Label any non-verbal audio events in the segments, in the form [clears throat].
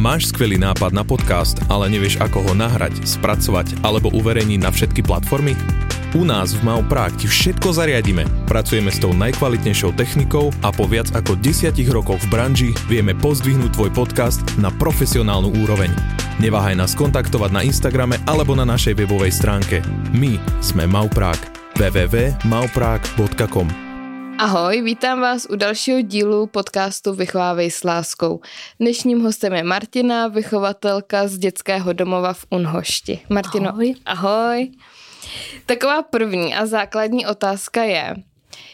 Máš skvelý nápad na podcast, ale nevieš ako ho nahrať, spracovať alebo uverejniť na všetky platformy? U nás v Mau Prague ti všetko zariadíme. Pracujeme s tou najkvalitnejšou technikou a po viac ako desiatich rokoch v branži vieme pozdvihnúť tvoj podcast na profesionálnu úroveň. Neváhaj nás kontaktovať na Instagrame alebo na našej webovej stránke. My sme Mau Prague. www.mauprague.com Ahoj, vítám vás u dalšího dílu podcastu Vychovávej s láskou. Dnešním hostem je Martina, vychovatelka z dětského domova v Unhošti. Martino, ahoj. ahoj. Taková první a základní otázka je,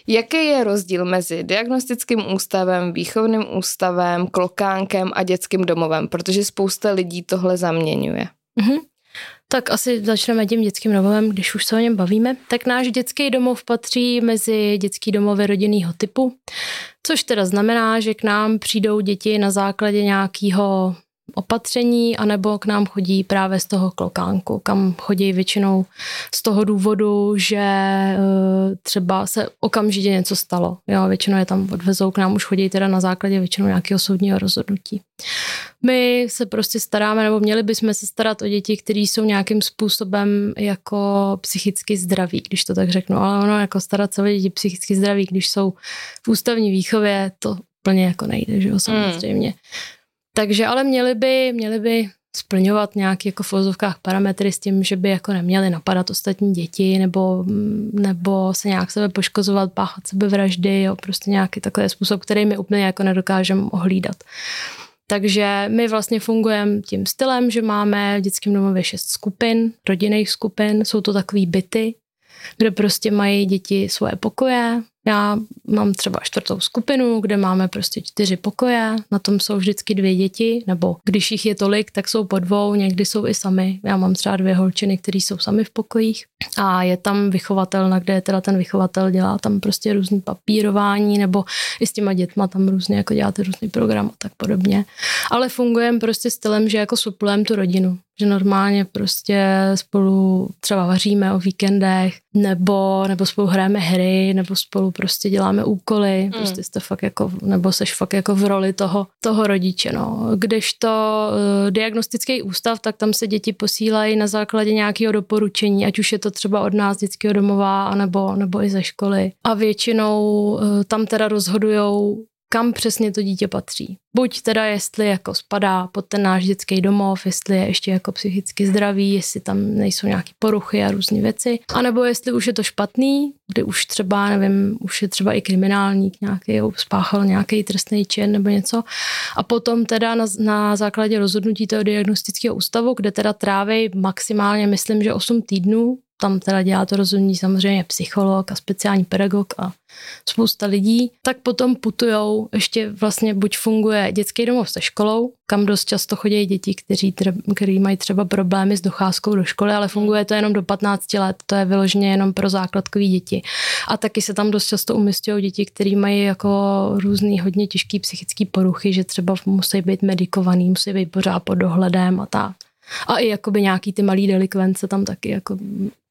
Jaký je rozdíl mezi diagnostickým ústavem, výchovným ústavem, klokánkem a dětským domovem? Protože spousta lidí tohle zaměňuje. Mm-hmm. Tak asi začneme tím dětským domovem, když už se o něm bavíme. Tak náš dětský domov patří mezi dětský domovy rodinného typu, což teda znamená, že k nám přijdou děti na základě nějakého opatření, anebo k nám chodí právě z toho klokánku, kam chodí většinou z toho důvodu, že eh, třeba se okamžitě něco stalo. Jo, většinou je tam odvezou, k nám už chodí teda na základě většinou nějakého soudního rozhodnutí. My se prostě staráme, nebo měli bychom se starat o děti, které jsou nějakým způsobem jako psychicky zdraví, když to tak řeknu, ale ono jako starat se o děti psychicky zdraví, když jsou v ústavní výchově, to úplně jako nejde, že jo, samozřejmě. Mm. Takže ale měli by, měli by splňovat nějaké jako v vozovkách parametry s tím, že by jako neměli napadat ostatní děti nebo, nebo se nějak sebe poškozovat, páchat sebevraždy, jo, prostě nějaký takový způsob, který my úplně jako nedokážeme ohlídat. Takže my vlastně fungujeme tím stylem, že máme v dětském domově šest skupin, rodinných skupin, jsou to takové byty, kde prostě mají děti svoje pokoje, já mám třeba čtvrtou skupinu, kde máme prostě čtyři pokoje, na tom jsou vždycky dvě děti, nebo když jich je tolik, tak jsou po dvou, někdy jsou i sami. Já mám třeba dvě holčiny, které jsou sami v pokojích a je tam vychovatel, na kde teda ten vychovatel dělá tam prostě různý papírování, nebo i s těma dětma tam různě jako děláte různý program a tak podobně. Ale fungujeme prostě stylem, že jako suplujeme tu rodinu že normálně prostě spolu třeba vaříme o víkendech, nebo, nebo spolu hrajeme hry, nebo spolu prostě děláme úkoly, mm. prostě jste fakt jako, nebo seš fakt jako v roli toho, toho rodiče, no. Když to uh, diagnostický ústav, tak tam se děti posílají na základě nějakého doporučení, ať už je to třeba od nás dětského domova, anebo, nebo i ze školy. A většinou uh, tam teda rozhodujou kam přesně to dítě patří. Buď teda, jestli jako spadá pod ten náš dětský domov, jestli je ještě jako psychicky zdravý, jestli tam nejsou nějaké poruchy a různé věci, anebo jestli už je to špatný, kdy už třeba, nevím, už je třeba i kriminálník nějaký, spáchal nějaký trestný čin nebo něco. A potom teda na, na základě rozhodnutí toho diagnostického ústavu, kde teda tráví maximálně, myslím, že 8 týdnů tam teda dělá to rozhodnutí samozřejmě psycholog a speciální pedagog a spousta lidí, tak potom putujou, ještě vlastně buď funguje dětský domov se školou, kam dost často chodí děti, kteří, kteří mají třeba problémy s docházkou do školy, ale funguje to jenom do 15 let, to je vyloženě jenom pro základkové děti. A taky se tam dost často umístují děti, které mají jako různý hodně těžký psychické poruchy, že třeba musí být medikovaný, musí být pořád pod dohledem a tak. A i jakoby nějaký ty malý delikvence tam taky jako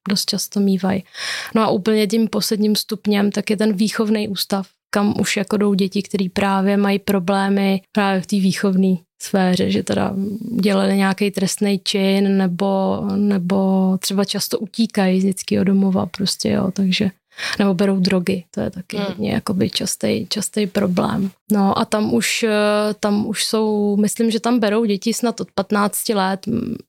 dost často mývají. No a úplně tím posledním stupněm tak je ten výchovný ústav, kam už jako jdou děti, který právě mají problémy právě v té výchovné sféře, že teda dělali nějaký trestný čin nebo, nebo třeba často utíkají z dětského domova prostě, jo, takže nebo berou drogy, to je taky hmm. hodně jakoby častý, častý problém. No a tam už, eh, tam už jsou, myslím, že tam berou děti snad od 15 let.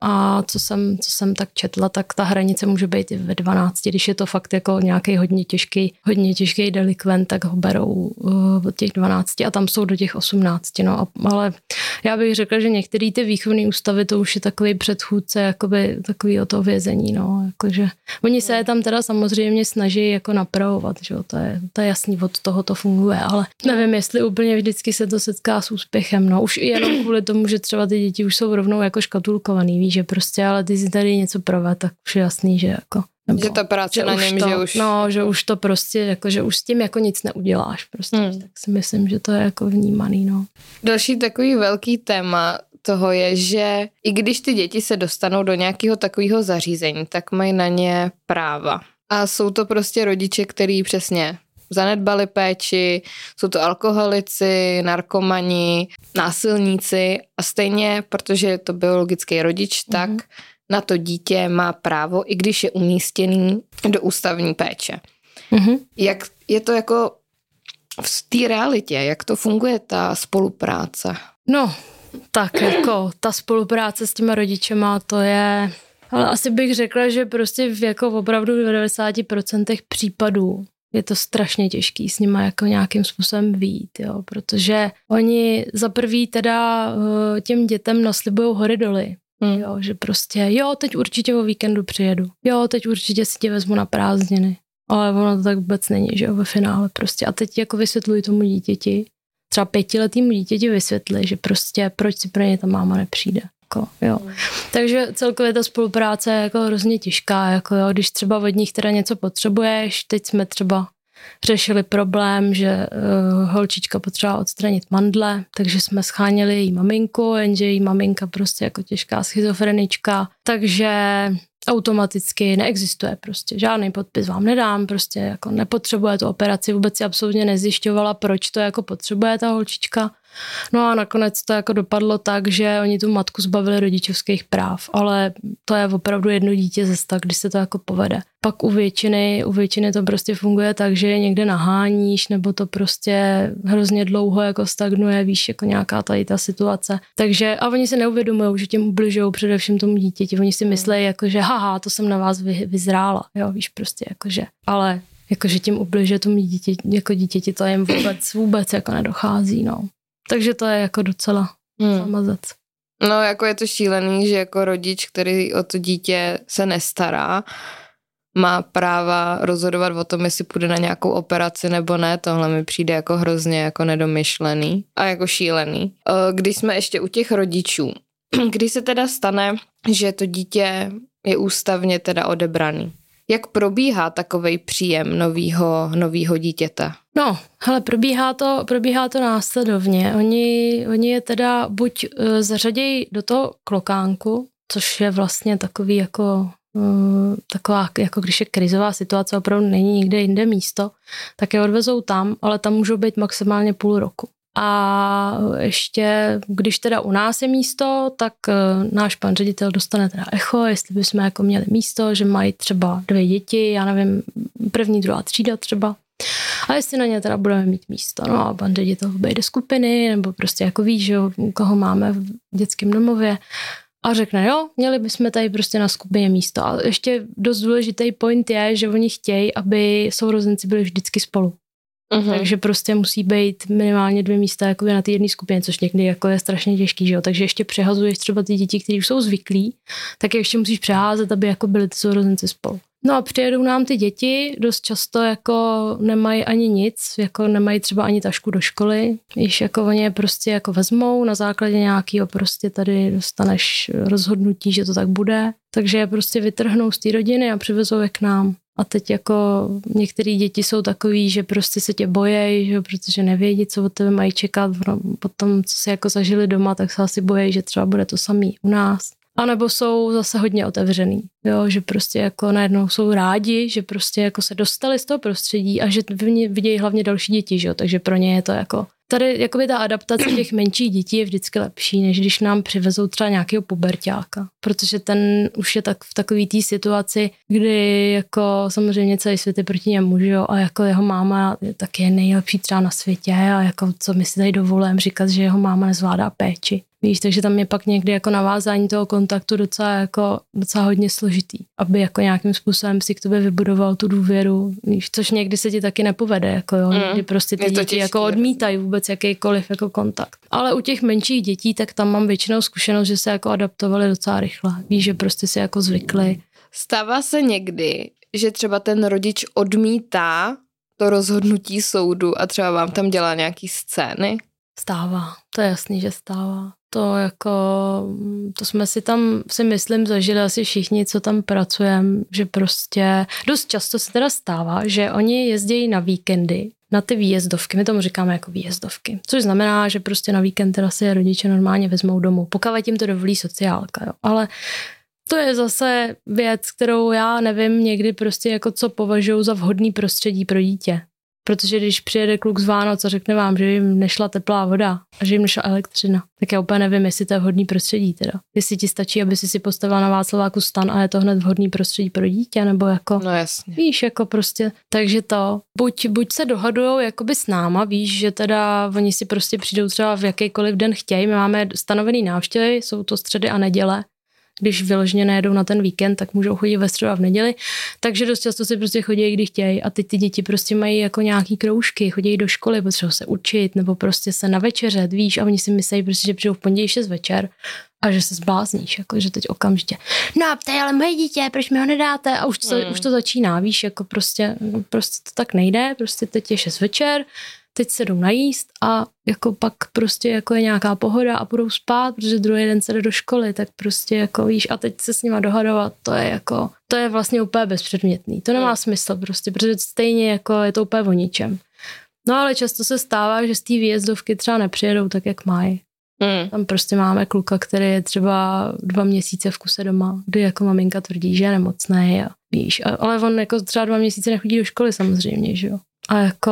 A co jsem, co jsem tak četla, tak ta hranice může být i ve 12, když je to fakt jako nějaký hodně těžký, hodně těžký delikvent, tak ho berou uh, od těch 12 a tam jsou do těch 18, no ale já bych řekla, že některé ty výchovné ústavy to už je takový předchůdce, jakoby takový o to vězení, no, jakože oni se tam teda samozřejmě snaží jako napravovat, že jo, to je, to je jasný, od toho to funguje, ale nevím, jestli úplně vždycky se to setká s úspěchem, no už jenom [clears throat] kvůli tomu, že třeba ty děti už jsou rovnou jako škatulkovaný, víš, že prostě, ale ty si tady něco provat, tak už je jasný, že jako nebo, že ta práce že na něm, to, že už... No, že už to prostě, jako, že už s tím jako nic neuděláš prostě, hmm. tak si myslím, že to je jako vnímaný, no. Další takový velký téma toho je, že i když ty děti se dostanou do nějakého takového zařízení, tak mají na ně práva. A jsou to prostě rodiče, který přesně zanedbali péči, jsou to alkoholici, narkomani, násilníci a stejně, protože je to biologický rodič, mm-hmm. tak na to dítě má právo, i když je umístěný do ústavní péče. Mm-hmm. Jak je to jako v té realitě, jak to funguje ta spolupráce? No, tak jako ta spolupráce s těma rodičema, to je, ale asi bych řekla, že prostě v jako opravdu v 90% případů je to strašně těžký s nimi jako nějakým způsobem vít, jo, protože oni za prvý teda eh, těm dětem naslibují hory doly. Hmm. Jo, že prostě, jo, teď určitě o víkendu přijedu. Jo, teď určitě si tě vezmu na prázdniny. Ale ono to tak vůbec není, že jo, ve finále prostě. A teď jako vysvětluji tomu dítěti, třeba pětiletýmu dítěti vysvětli, že prostě proč si pro ně ta máma nepřijde. Jako, jo. Hmm. Takže celkově ta spolupráce je jako hrozně těžká, jako jo, když třeba od nich teda něco potřebuješ, teď jsme třeba řešili problém, že uh, holčička potřeba odstranit mandle, takže jsme scháněli její maminku, jenže její maminka prostě jako těžká schizofrenička, takže automaticky neexistuje prostě. Žádný podpis vám nedám, prostě jako nepotřebuje tu operaci, vůbec si absolutně nezjišťovala, proč to jako potřebuje ta holčička. No a nakonec to jako dopadlo tak, že oni tu matku zbavili rodičovských práv, ale to je opravdu jedno dítě ze sta, když se to jako povede. Pak u většiny, u většiny to prostě funguje tak, že je někde naháníš, nebo to prostě hrozně dlouho jako stagnuje, víš, jako nějaká tady ta situace. Takže a oni se neuvědomují, že těm ubližují především tomu dítěti. Oni si myslí, jako, že haha, to jsem na vás vy, vyzrála, jo, víš, prostě jakože. Ale jakože tím ubližuje tomu dítě, jako dítěti, to jim vůbec, vůbec jako nedochází, no. Takže to je jako docela hmm. zamazec. No, jako je to šílený, že jako rodič, který o to dítě se nestará, má práva rozhodovat o tom, jestli půjde na nějakou operaci nebo ne. Tohle mi přijde jako hrozně jako nedomyšlený a jako šílený. Když jsme ještě u těch rodičů, [clears throat] když se teda stane, že to dítě je ústavně teda odebraný, jak probíhá takový příjem novýho, novýho dítěte? No, hele, probíhá to, probíhá to následovně. Oni, oni je teda buď uh, zařadějí do toho klokánku, což je vlastně takový jako uh, taková, jako když je krizová situace, opravdu není nikde jinde místo, tak je odvezou tam, ale tam můžou být maximálně půl roku. A ještě, když teda u nás je místo, tak eh, náš pan ředitel dostane teda echo, jestli bychom jako měli místo, že mají třeba dvě děti, já nevím, první, druhá třída třeba. A jestli na ně teda budeme mít místo. No a pan ředitel obejde skupiny, nebo prostě jako ví, že koho máme v dětském domově. A řekne, jo, měli bychom tady prostě na skupině místo. A ještě dost důležitý point je, že oni chtějí, aby sourozenci byli vždycky spolu. Uh-huh. Takže prostě musí být minimálně dvě místa jako na té jedné skupině, což někdy jako je strašně těžký, že jo? Takže ještě přehazuješ třeba ty děti, které už jsou zvyklí, tak ještě musíš přeházet, aby jako byly ty sourozenci spolu. No a přijedou nám ty děti, dost často jako nemají ani nic, jako nemají třeba ani tašku do školy, již jako oni je prostě jako vezmou na základě nějakého prostě tady dostaneš rozhodnutí, že to tak bude, takže je prostě vytrhnou z té rodiny a přivezou je k nám. A teď jako některé děti jsou takový, že prostě se tě bojejí, že protože nevědí, co od tebe mají čekat. Potom, co si jako zažili doma, tak se asi bojejí, že třeba bude to samý u nás. A nebo jsou zase hodně otevřený, jo, že prostě jako najednou jsou rádi, že prostě jako se dostali z toho prostředí a že vidějí hlavně další děti, že jo, takže pro ně je to jako tady jakoby ta adaptace [clears throat] těch menších dětí je vždycky lepší, než když nám přivezou třeba nějakého pubertáka, protože ten už je tak v takové té situaci, kdy jako samozřejmě celý svět je proti němu, že jo, a jako jeho máma je taky nejlepší třeba na světě a jako co my si tady dovolujeme říkat, že jeho máma nezvládá péči. Víš, takže tam je pak někdy jako navázání toho kontaktu docela, jako, docela hodně složitý, aby jako nějakým způsobem si k tobě vybudoval tu důvěru, víš, což někdy se ti taky nepovede, jako jo, mm. někdy prostě ty děti těžký, jako odmítají vůbec jakýkoliv jako kontakt. Ale u těch menších dětí, tak tam mám většinou zkušenost, že se jako adaptovali docela rychle. Víš, že prostě si jako zvykli. Stává se někdy, že třeba ten rodič odmítá to rozhodnutí soudu a třeba vám tam dělá nějaký scény? Stává, to je jasný, že stává. To jako, to jsme si tam, si myslím, zažili asi všichni, co tam pracujeme, že prostě dost často se teda stává, že oni jezdí na víkendy na ty výjezdovky, my tomu říkáme jako výjezdovky, což znamená, že prostě na víkend teda si rodiče normálně vezmou domů, pokud jim to dovolí sociálka, jo. ale to je zase věc, kterou já nevím někdy prostě jako co považuji za vhodný prostředí pro dítě. Protože když přijede kluk z Vánoc a řekne vám, že jim nešla teplá voda a že jim nešla elektřina, tak já úplně nevím, jestli to je vhodný prostředí teda. Jestli ti stačí, aby si si postavila na Václaváku stan a je to hned vhodný prostředí pro dítě, nebo jako... No jasně. Víš, jako prostě, takže to, buď, buď se dohadujou jakoby s náma, víš, že teda oni si prostě přijdou třeba v jakýkoliv den chtějí, my máme stanovený návštěvy, jsou to středy a neděle, když vyloženě nejedou na ten víkend, tak můžou chodit ve středu a v neděli. Takže dost často si prostě chodí, kdy chtějí. A teď ty děti prostě mají jako nějaký kroužky, chodí do školy, potřebují se učit nebo prostě se na večeře, víš, a oni si myslí, prostě, že přijdou v pondělí 6 večer a že se zblázníš, jako, že teď okamžitě, no to je ale moje dítě, proč mi ho nedáte? A už to, mm. už to začíná, víš, jako prostě, prostě to tak nejde, prostě teď je 6 večer, teď se jdou najíst a jako pak prostě jako je nějaká pohoda a budou spát, protože druhý den se jde do školy, tak prostě jako víš a teď se s nima dohadovat, to je jako, to je vlastně úplně bezpředmětný. To nemá hmm. smysl prostě, protože stejně jako je to úplně o ničem. No ale často se stává, že z té výjezdovky třeba nepřijedou tak, jak mají. Mm. Tam prostě máme kluka, který je třeba dva měsíce v kuse doma, kdy jako maminka tvrdí, že je nemocný a víš, ale on jako třeba dva měsíce nechodí do školy samozřejmě, že jo. A jako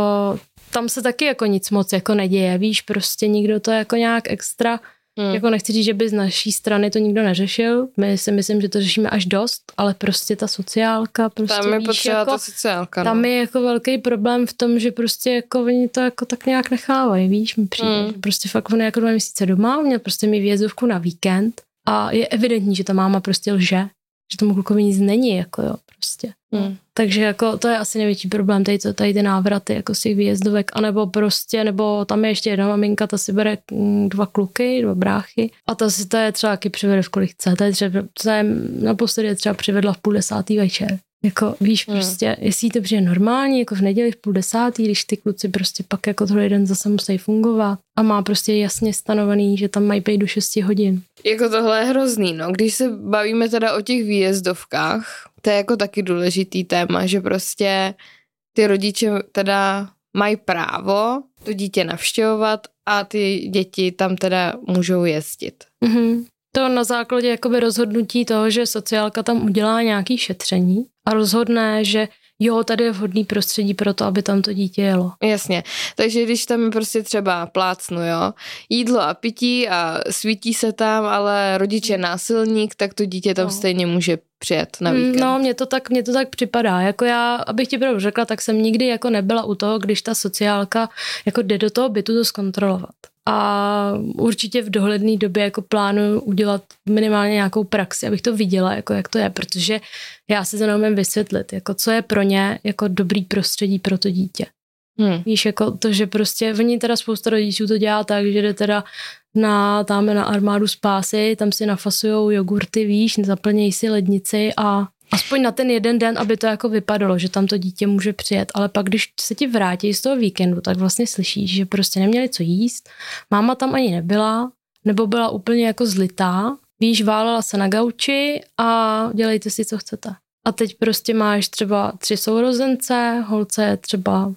tam se taky jako nic moc jako neděje, víš, prostě nikdo to jako nějak extra, hmm. jako nechci říct, že by z naší strany to nikdo neřešil, my si myslím, že to řešíme až dost, ale prostě ta sociálka, prostě Tam je víš, jako, ta sociálka, no. Tam je jako velký problém v tom, že prostě jako oni to jako tak nějak nechávají, víš, mi přijde, hmm. prostě fakt on je jako dva měsíce doma, měl prostě mi výjezdovku na víkend a je evidentní, že ta máma prostě lže, že tomu klukovi nic není, jako jo, prostě. Hmm. Takže jako to je asi největší problém, tady, to, tady ty návraty jako z těch výjezdovek, anebo prostě, nebo tam je ještě jedna maminka, ta si bere mm, dva kluky, dva bráchy a ta si to je třeba taky přivede v kolik chce, to je třeba, to je, naposledy třeba přivedla v půl desátý večer. Jako víš hmm. prostě, jestli to přijde normálně, jako v neděli v půl desátý, když ty kluci prostě pak jako druhý den zase musí fungovat a má prostě jasně stanovený, že tam mají být do 6 hodin. Jako tohle je hrozný, no. Když se bavíme teda o těch výjezdovkách, to je jako taky důležitý téma, že prostě ty rodiče teda mají právo to dítě navštěvovat a ty děti tam teda můžou jezdit. Mm-hmm. To na základě jakoby rozhodnutí toho, že sociálka tam udělá nějaký šetření a rozhodne, že jo, tady je vhodný prostředí pro to, aby tam to dítě jelo. Jasně, takže když tam je prostě třeba plácnu, jo, jídlo a pití a svítí se tam, ale rodič je násilník, tak to dítě tam no. stejně může přijet na víkend. No, mně to tak, mně to tak připadá. Jako já, abych ti pravdu řekla, tak jsem nikdy jako nebyla u toho, když ta sociálka jako jde do toho bytu to zkontrolovat a určitě v dohledné době jako plánuju udělat minimálně nějakou praxi, abych to viděla, jako jak to je, protože já se to neumím vysvětlit, jako co je pro ně jako dobrý prostředí pro to dítě. Hmm. Víš, jako to, že prostě, oni teda spousta rodičů to dělá tak, že jde teda na, tam na armádu spásy, tam si nafasujou jogurty, víš, zaplnějí si lednici a Aspoň na ten jeden den, aby to jako vypadalo, že tam to dítě může přijet, ale pak, když se ti vrátí z toho víkendu, tak vlastně slyšíš, že prostě neměli co jíst, máma tam ani nebyla, nebo byla úplně jako zlitá, víš, válela se na gauči a dělejte si, co chcete. A teď prostě máš třeba tři sourozence, holce je třeba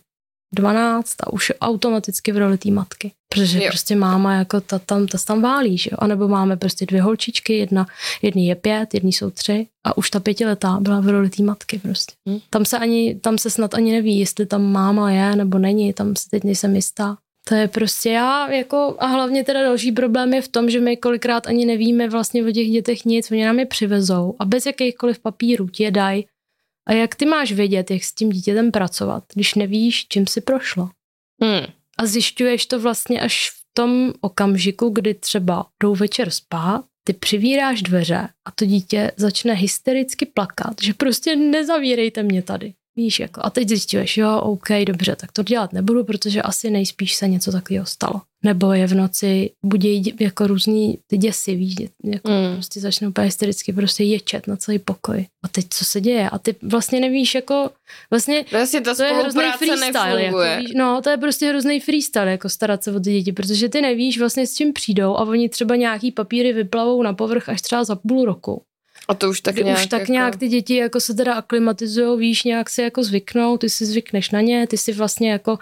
12 a už automaticky v roli té matky. Protože jo. prostě máma jako ta tam, ta tam válí, že jo? A nebo máme prostě dvě holčičky, jedna, jedný je pět, jedný jsou tři a už ta pětiletá byla v roli té matky prostě. Hmm. Tam se ani, tam se snad ani neví, jestli tam máma je nebo není, tam se teď nejsem jistá. To je prostě já, jako, a hlavně teda další problém je v tom, že my kolikrát ani nevíme vlastně o těch dětech nic, oni nám je přivezou a bez jakýchkoliv papírů ti je dají a jak ty máš vědět, jak s tím dítětem pracovat, když nevíš, čím si prošlo? Hmm. A zjišťuješ to vlastně až v tom okamžiku, kdy třeba jdou večer spát, ty přivíráš dveře a to dítě začne hystericky plakat, že prostě nezavírejte mě tady. Víš, jako, a teď zjistíš, jo, OK, dobře, tak to dělat nebudu, protože asi nejspíš se něco takového stalo. Nebo je v noci, budí jako různý ty děsy, víš, jako mm. prostě začnou úplně hystericky prostě ječet na celý pokoj. A teď co se děje? A ty vlastně nevíš, jako vlastně, vlastně ta to je hrozný freestyle. Jako, víš, no, to je prostě hrozný freestyle, jako starat se o ty děti, protože ty nevíš vlastně s čím přijdou a oni třeba nějaký papíry vyplavou na povrch až třeba za půl roku. A to už tak nějak. Už tak jako... nějak ty děti jako se teda aklimatizují, víš, nějak si jako zvyknou, ty si zvykneš na ně, ty si vlastně jako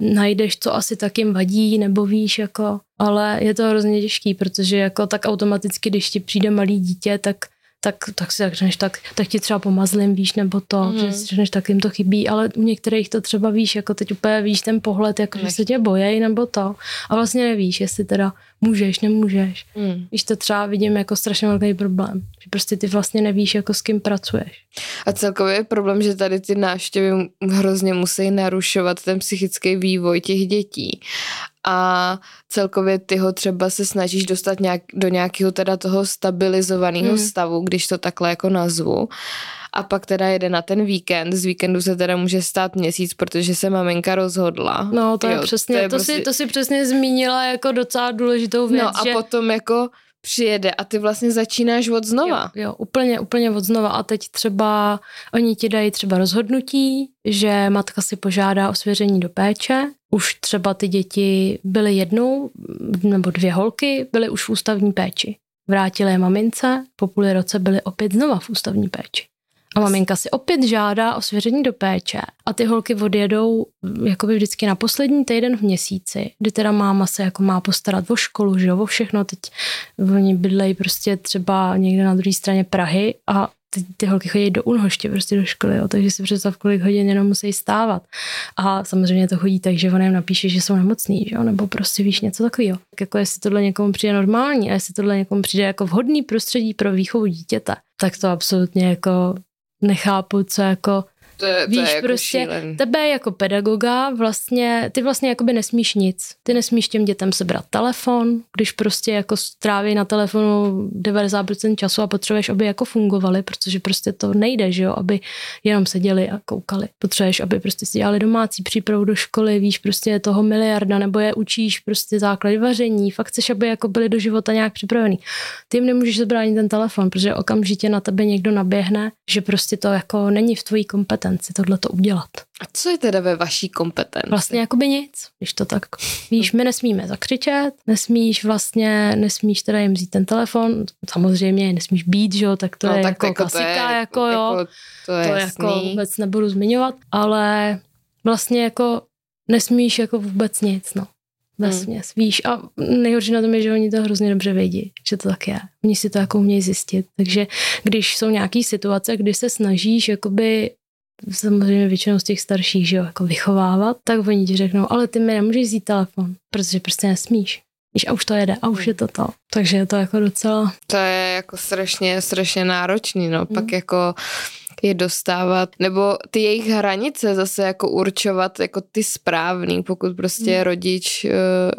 najdeš, co asi tak jim vadí, nebo víš, jako, ale je to hrozně těžký, protože jako tak automaticky, když ti přijde malý dítě, tak tak, tak si řekneš, tak, tak ti třeba pomazlím, víš, nebo to, mm. že si řekneš, tak jim to chybí, ale u některých to třeba víš, jako teď úplně víš ten pohled, jako že se tě bojejí, nebo to. A vlastně nevíš, jestli teda můžeš, nemůžeš. Mm. Víš, to třeba vidím jako strašně velký problém, že prostě ty vlastně nevíš, jako s kým pracuješ. A celkově je problém, že tady ty návštěvy hrozně musí narušovat ten psychický vývoj těch dětí a celkově ty ho třeba se snažíš dostat nějak, do nějakého teda toho stabilizovaného hmm. stavu, když to takhle jako nazvu. A pak teda jede na ten víkend. Z víkendu se teda může stát měsíc, protože se maminka rozhodla. No to jo, je přesně, to, je to, prostě... si, to si přesně zmínila jako docela důležitou věc. No a že... potom jako přijede a ty vlastně začínáš od znova. Jo, jo, úplně, úplně od znova a teď třeba oni ti dají třeba rozhodnutí, že matka si požádá o svěření do péče. Už třeba ty děti byly jednou nebo dvě holky, byly už v ústavní péči. Vrátily je mamince, po půl roce byly opět znova v ústavní péči. A maminka si opět žádá o svěření do péče a ty holky odjedou mm, jakoby vždycky na poslední týden v měsíci, kdy teda máma se jako má postarat o školu, že jo, o všechno. Teď oni bydlejí prostě třeba někde na druhé straně Prahy a ty, ty holky chodí do Unhoště prostě do školy, jo, takže si představ, kolik hodin jenom musí stávat. A samozřejmě to chodí tak, že on jim napíše, že jsou nemocný, že jo, nebo prostě víš něco takového. Tak jako jestli tohle někomu přijde normální a jestli tohle někomu přijde jako vhodný prostředí pro výchovu dítěte, tak to absolutně jako nechápu, co jako to je, to Víš, je jako prostě šílen. tebe jako pedagoga vlastně, ty vlastně jakoby nesmíš nic. Ty nesmíš těm dětem sebrat telefon, když prostě jako stráví na telefonu 90% času a potřebuješ, aby jako fungovali, protože prostě to nejde, že jo, aby jenom seděli a koukali. Potřebuješ, aby prostě si dělali domácí přípravu do školy, víš, prostě je toho miliarda, nebo je učíš prostě základy vaření, fakt chceš, aby jako byli do života nějak připravený. Ty jim nemůžeš zabránit ten telefon, protože okamžitě na tebe někdo naběhne, že prostě to jako není v tvojí kompetenci kompetenci tohle to udělat. A co je teda ve vaší kompetenci? Vlastně jakoby nic, když to tak víš, my nesmíme zakřičet, nesmíš vlastně, nesmíš teda jim vzít ten telefon, samozřejmě nesmíš být, že jo, tak to no, je tak jako, jako klasika, je, jako jo, jako, to, je to jako vůbec nebudu zmiňovat, ale vlastně jako nesmíš jako vůbec nic, no. Vesměs, hmm. víš. A nejhorší na tom je, že oni to hrozně dobře vědí, že to tak je. Oni si to jako umějí zjistit. Takže když jsou nějaké situace, kdy se snažíš jakoby samozřejmě většinou z těch starších, že jo, jako vychovávat, tak oni ti řeknou, ale ty mi nemůžeš vzít telefon, protože prostě nesmíš. Víš, a už to jede, a už je to to. Takže je to jako docela... To je jako strašně, strašně náročný, no. Hmm. Pak jako je dostávat, nebo ty jejich hranice zase jako určovat jako ty správný, pokud prostě hmm. rodič uh,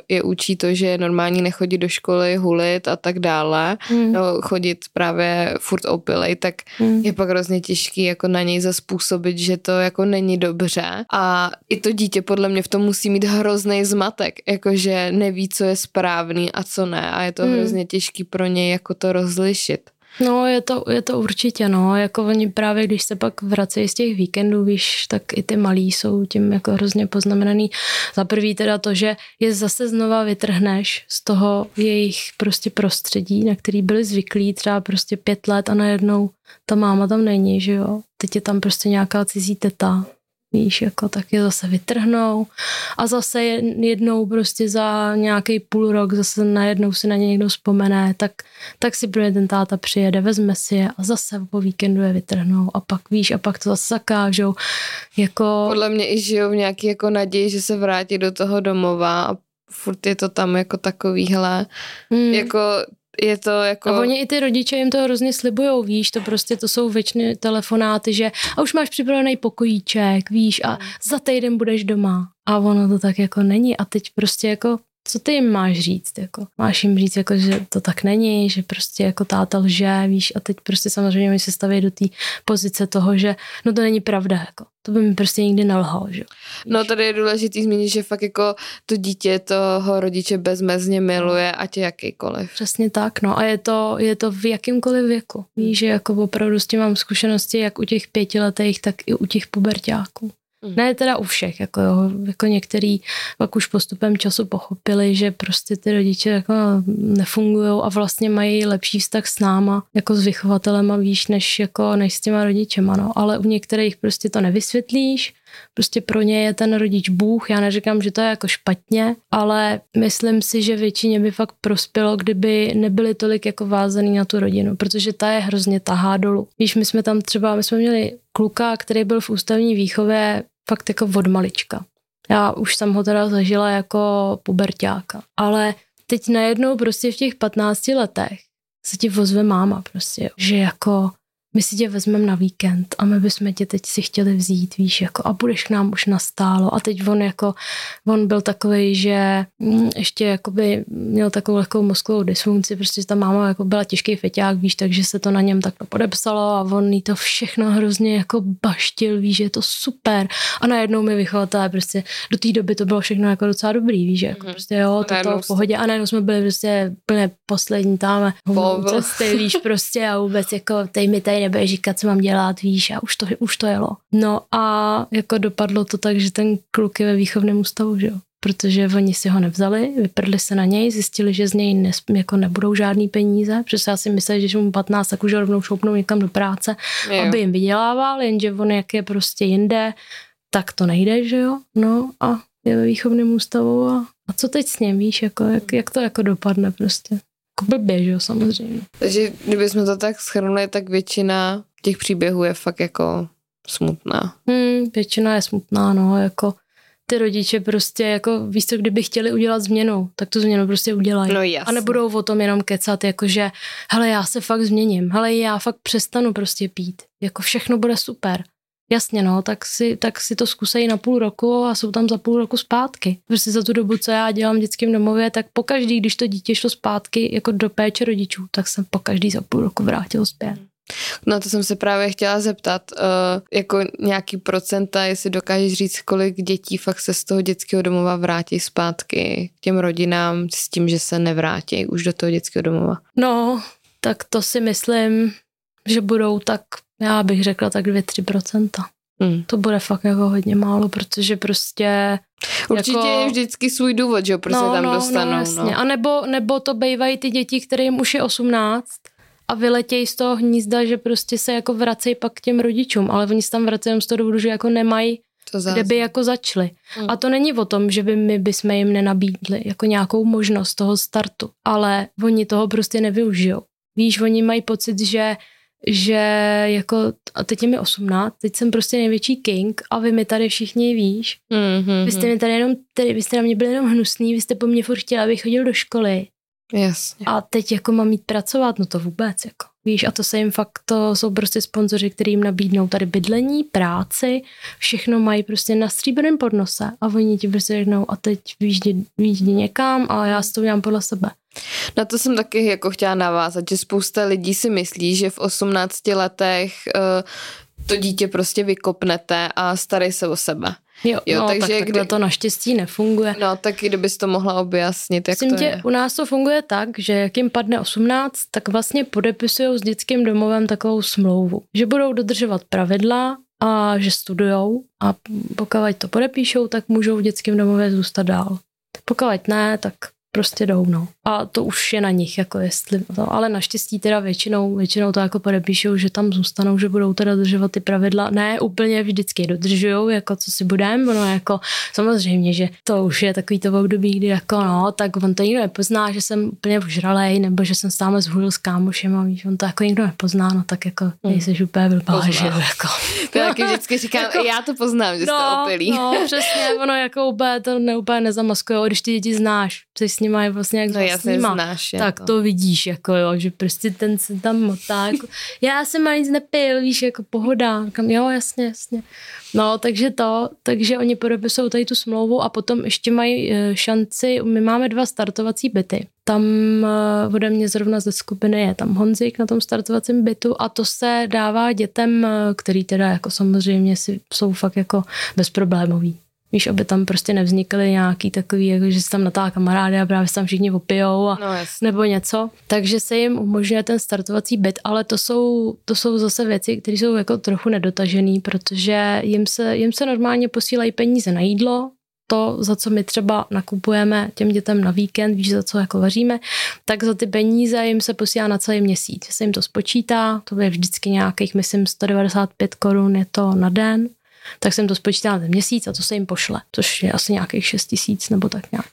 je učí to, že je normální nechodit do školy, hulit a tak dále, hmm. no, chodit právě furt opilej, tak hmm. je pak hrozně těžký jako na něj zaspůsobit, že to jako není dobře a i to dítě podle mě v tom musí mít hrozný zmatek, jakože neví, co je správný a co ne a je to hmm. hrozně těžký pro něj jako to rozlišit. No, je to, je to určitě, no, jako oni právě, když se pak vracejí z těch víkendů, víš, tak i ty malí jsou tím jako hrozně poznamenaný. Za prvý teda to, že je zase znova vytrhneš z toho jejich prostě prostředí, na který byli zvyklí třeba prostě pět let a najednou ta máma tam není, že jo. Teď je tam prostě nějaká cizí teta, víš, jako tak je zase vytrhnou a zase jednou prostě za nějaký půl rok zase najednou si na ně někdo vzpomene, tak, tak si pro ten táta přijede, vezme si je a zase po víkendu je vytrhnou a pak víš a pak to zase zakážou. Jako... Podle mě i žijou v nějaký jako naději, že se vrátí do toho domova a furt je to tam jako takovýhle, hmm. jako je to jako... A oni i ty rodiče jim to hrozně slibujou, víš, to prostě to jsou většině telefonáty, že a už máš připravený pokojíček, víš, a za týden budeš doma. A ono to tak jako není a teď prostě jako co ty jim máš říct, jako máš jim říct, jako, že to tak není, že prostě jako táta lže, víš, a teď prostě samozřejmě mi se staví do té pozice toho, že no to není pravda, jako to by mi prostě nikdy nelhal, že No tady je důležitý zmínit, že fakt jako to dítě toho rodiče bezmezně miluje, ať je jakýkoliv. Přesně tak, no a je to, je to v jakýmkoliv věku. Víš, že jako opravdu s tím mám zkušenosti jak u těch pětiletých, tak i u těch pubertáků. Mm. Ne teda u všech, jako, jo, jako některý pak už postupem času pochopili, že prostě ty rodiče jako nefungují a vlastně mají lepší vztah s náma, jako s vychovatelem a víš, než, jako, než s těma rodičema, no. Ale u některých prostě to nevysvětlíš, prostě pro ně je ten rodič Bůh, já neříkám, že to je jako špatně, ale myslím si, že většině by fakt prospělo, kdyby nebyli tolik jako vázaný na tu rodinu, protože ta je hrozně tahá dolů. Víš, my jsme tam třeba, my jsme měli kluka, který byl v ústavní výchově fakt jako od malička. Já už jsem ho teda zažila jako pubertáka. Ale teď najednou prostě v těch 15 letech se ti vozve máma prostě, že jako my si tě vezmeme na víkend a my bychom tě teď si chtěli vzít, víš, jako a budeš k nám už nastálo. A teď on jako, on byl takový, že mm, ještě jakoby měl takovou lehkou mozkovou dysfunkci, prostě ta máma jako byla těžký feťák, víš, takže se to na něm takto podepsalo a on jí to všechno hrozně jako baštil, víš, že je to super. A najednou mi vychovatelé prostě do té doby to bylo všechno jako docela dobrý, víš, jako mm-hmm. prostě jo, to, to v pohodě a najednou jsme byli prostě plně poslední tam cesty, víš, prostě a vůbec jako tej mi tady nebude říkat, co mám dělat, víš, a už to, už to jelo. No a jako dopadlo to tak, že ten kluk je ve výchovném ústavu, že jo protože oni si ho nevzali, vyprdli se na něj, zjistili, že z něj ne, jako nebudou žádný peníze, protože já si mysleli, že mu 15, tak už ho rovnou šoupnou někam do práce, jo. aby jim vydělával, jenže on jak je prostě jinde, tak to nejde, že jo, no a je ve výchovném ústavu a, a co teď s ním, víš, jako, jak, jak to jako dopadne prostě blbě, že jo, samozřejmě. Takže kdybychom to tak schrnuli, tak většina těch příběhů je fakt jako smutná. Hmm, většina je smutná, no, jako ty rodiče prostě jako, víš co, kdyby chtěli udělat změnu, tak tu změnu prostě udělají. No jasný. A nebudou o tom jenom kecat, jakože, hele, já se fakt změním, hele, já fakt přestanu prostě pít, jako všechno bude super. Jasně, no, tak si, tak si to zkusejí na půl roku a jsou tam za půl roku zpátky. Prostě za tu dobu, co já dělám v dětském domově, tak pokaždý, když to dítě šlo zpátky jako do péče rodičů, tak jsem pokaždý za půl roku vrátil zpět. No to jsem se právě chtěla zeptat, uh, jako nějaký procenta, jestli dokážeš říct, kolik dětí fakt se z toho dětského domova vrátí zpátky k těm rodinám s tím, že se nevrátí už do toho dětského domova. No, tak to si myslím, že budou tak já bych řekla tak 2-3%. Mm. To bude fakt jako hodně málo, protože prostě... Určitě jako, je vždycky svůj důvod, že prostě no, tam no, dostanou. No, jasně. No. A nebo, nebo to bývají ty děti, kterým už je 18 a vyletějí z toho hnízda, že prostě se jako vracejí pak k těm rodičům, ale oni se tam vracejí z toho důvodu, že jako nemají to kde by jako začali. Mm. A to není o tom, že by my bychom jim nenabídli jako nějakou možnost toho startu, ale oni toho prostě nevyužijou. Víš, oni mají pocit, že že jako, a teď je mi 18, teď jsem prostě největší king a vy mi tady všichni víš. Mm-hmm. Vy jste mi tady jenom, tady, vy jste na mě byli jenom hnusný, vy jste po mně furt chtěli, abych chodil do školy. Jasně. A teď jako mám jít pracovat, no to vůbec jako. Víš, a to se jim fakt, to jsou prostě sponzoři, kteří jim nabídnou tady bydlení, práci, všechno mají prostě na stříbrném podnose a oni ti prostě řeknou a teď výjdi někam a já si to udělám podle sebe. Na to jsem taky jako chtěla navázat, že spousta lidí si myslí, že v 18 letech uh, to dítě prostě vykopnete a starej se o sebe. Jo, jo no, takže tak kdy... to naštěstí nefunguje. No, tak kdybys to mohla objasnit, jak Myslím to tě, je. u nás to funguje tak, že jak jim padne 18, tak vlastně podepisují s dětským domovem takovou smlouvu, že budou dodržovat pravidla a že studujou a pokud to podepíšou, tak můžou v dětském domově zůstat dál. Pokud ne, tak prostě jdou, no. A to už je na nich, jako jestli to, ale naštěstí teda většinou, většinou to jako podepíšou, že tam zůstanou, že budou teda dodržovat ty pravidla. Ne, úplně vždycky dodržují, jako co si budeme, no jako samozřejmě, že to už je takový to období, kdy jako no, tak on to nikdo nepozná, že jsem úplně ožralej, nebo že jsem stále zhulil s kámošem a víš, on to jako nikdo nepozná, no tak jako hmm. nejsi úplně blbá, že jako. To taky vždycky [laughs] říkám, jako, já to poznám, že no, jste opilý. No, přesně, ono jako úplně to neúplně nezamaskuje, když ty děti znáš, jsi s nima je vlastně jak no, nima, znáš, tak to. to vidíš, jako jo, že prostě ten se tam motá, jako, [laughs] já jsem ani nic nepil, víš, jako pohoda, kam, jo, jasně, jasně. No, takže to, takže oni podepisují tady tu smlouvu a potom ještě mají eh, šanci, my máme dva startovací byty. Tam uh, ode mě zrovna ze skupiny je tam Honzik na tom startovacím bytu a to se dává dětem, uh, který teda jako samozřejmě si, jsou fakt jako bezproblémový. Víš, aby tam prostě nevznikly nějaký takový, jako že se tam natá kamarády a právě se tam všichni opijou a, no, nebo něco. Takže se jim umožňuje ten startovací byt, ale to jsou, to jsou zase věci, které jsou jako trochu nedotažené, protože jim se, jim se normálně posílají peníze na jídlo, to, za co my třeba nakupujeme těm dětem na víkend, víš, za co jako vaříme, tak za ty peníze jim se posílá na celý měsíc. Se jim to spočítá, to je vždycky nějakých, myslím, 195 korun je to na den, tak jsem to spočítala ten měsíc a to se jim pošle, což je asi nějakých 6 tisíc nebo tak nějak.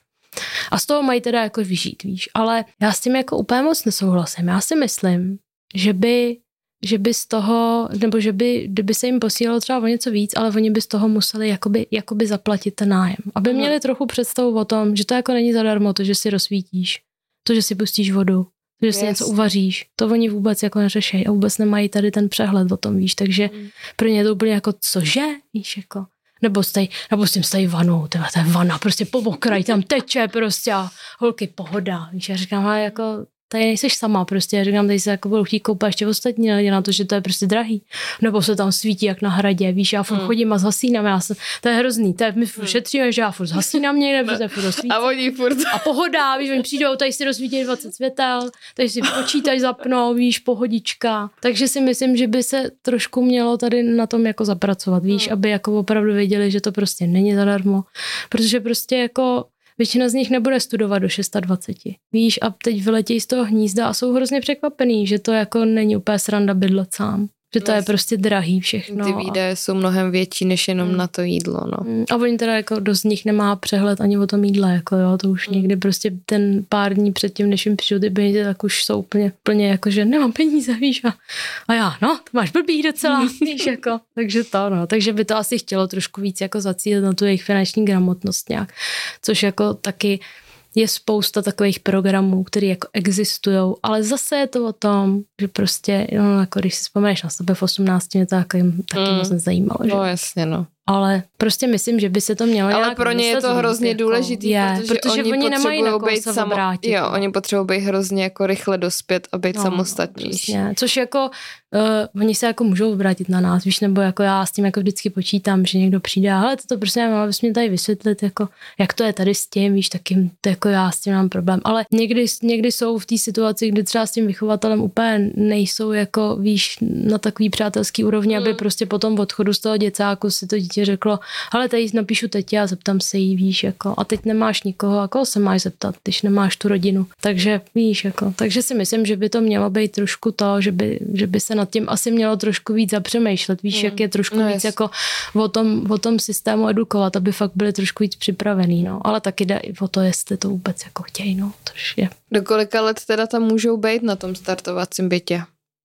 A z toho mají teda jako vyžít, víš. Ale já s tím jako úplně moc nesouhlasím. Já si myslím, že by že by z toho, nebo že by, kdyby se jim posílalo třeba o něco víc, ale oni by z toho museli jakoby, jakoby zaplatit ten nájem. Aby měli trochu představu o tom, že to jako není zadarmo, to, že si rozsvítíš, to, že si pustíš vodu, že si yes. něco uvaříš, to oni vůbec jako neřešejí a vůbec nemají tady ten přehled o tom, víš, takže mm. pro ně je to úplně jako cože, víš, jako. Nebo stej, nebo s tím stojí vanou, to je vana, prostě po okraji tam teče prostě a holky pohoda, víš, já říkám, ale jako tady nejseš sama prostě, já říkám, tady se jako budou chtít koupat ještě ostatní lidi na to, že to je prostě drahý. Nebo se tam svítí jak na hradě, víš, já furt hmm. chodím a zhasínám, já jsem, to je hrozný, to je, my furt hmm. šetříme, že já furt zhasínám někde, protože furt rozsvítí. A oni furt. A pohoda, víš, oni přijdou, tady si rozsvítí 20 světel, tady si počítač zapnou, víš, pohodička. Takže si myslím, že by se trošku mělo tady na tom jako zapracovat, víš, hmm. aby jako opravdu věděli, že to prostě není zadarmo. Protože prostě jako většina z nich nebude studovat do 26. Víš, a teď vyletějí z toho hnízda a jsou hrozně překvapený, že to jako není úplně sranda bydlet sám. Že to je prostě drahý všechno. Ty výdaje jsou mnohem větší než jenom hmm. na to jídlo, no. Hmm. A oni teda jako dost z nich nemá přehled ani o tom jídle, jako jo, to už hmm. někdy prostě ten pár dní předtím, než jim přijdu ty peníze, tak už jsou úplně, úplně jako, že nemám peníze, víš, a, a já, no, to máš blbý docela, [laughs] víš, jako, takže to, no, takže by to asi chtělo trošku víc jako zacílit na tu jejich finanční gramotnost nějak, což jako taky je spousta takových programů, které jako existují, ale zase je to o tom, že prostě, no, jako když si vzpomeneš na sebe v 18, mě to jako, taky mm. moc nezajímalo. Že? No jasně, no. Ale prostě myslím, že by se to mělo Ale pro ně je to hrozně jako, důležitý, je, protože, protože oni, oni nemají na být se samo, obrátit, Jo, no. oni potřebují hrozně jako rychle dospět a být no, samostatnější. Což jako uh, oni se jako můžou obrátit na nás, víš, nebo jako já s tím jako vždycky počítám, že někdo přijde, ale to, to prostě nemám, abys mě tady vysvětlit, jako, jak to je tady s tím, víš, taky to jako já s tím mám problém. Ale někdy, někdy jsou v té situaci, kdy třeba s tím vychovatelem úplně nejsou jako, víš, na takový přátelský úrovni, hmm. aby prostě po tom odchodu z toho děcáku si to dítě řeklo, ale tady napíšu teď a zeptám se jí, víš, jako, a teď nemáš nikoho, a koho se máš zeptat, když nemáš tu rodinu. Takže víš, jako, takže si myslím, že by to mělo být trošku to, že by, že by se nad tím asi mělo trošku víc zapřemýšlet, víš, mm. jak je trošku no, víc jako o tom, o tom systému edukovat, aby fakt byli trošku víc připravený, no. Ale taky jde i o to, jestli to vůbec jako chtějí, no. Tož je. Do kolika let teda tam můžou být na tom startovacím bytě?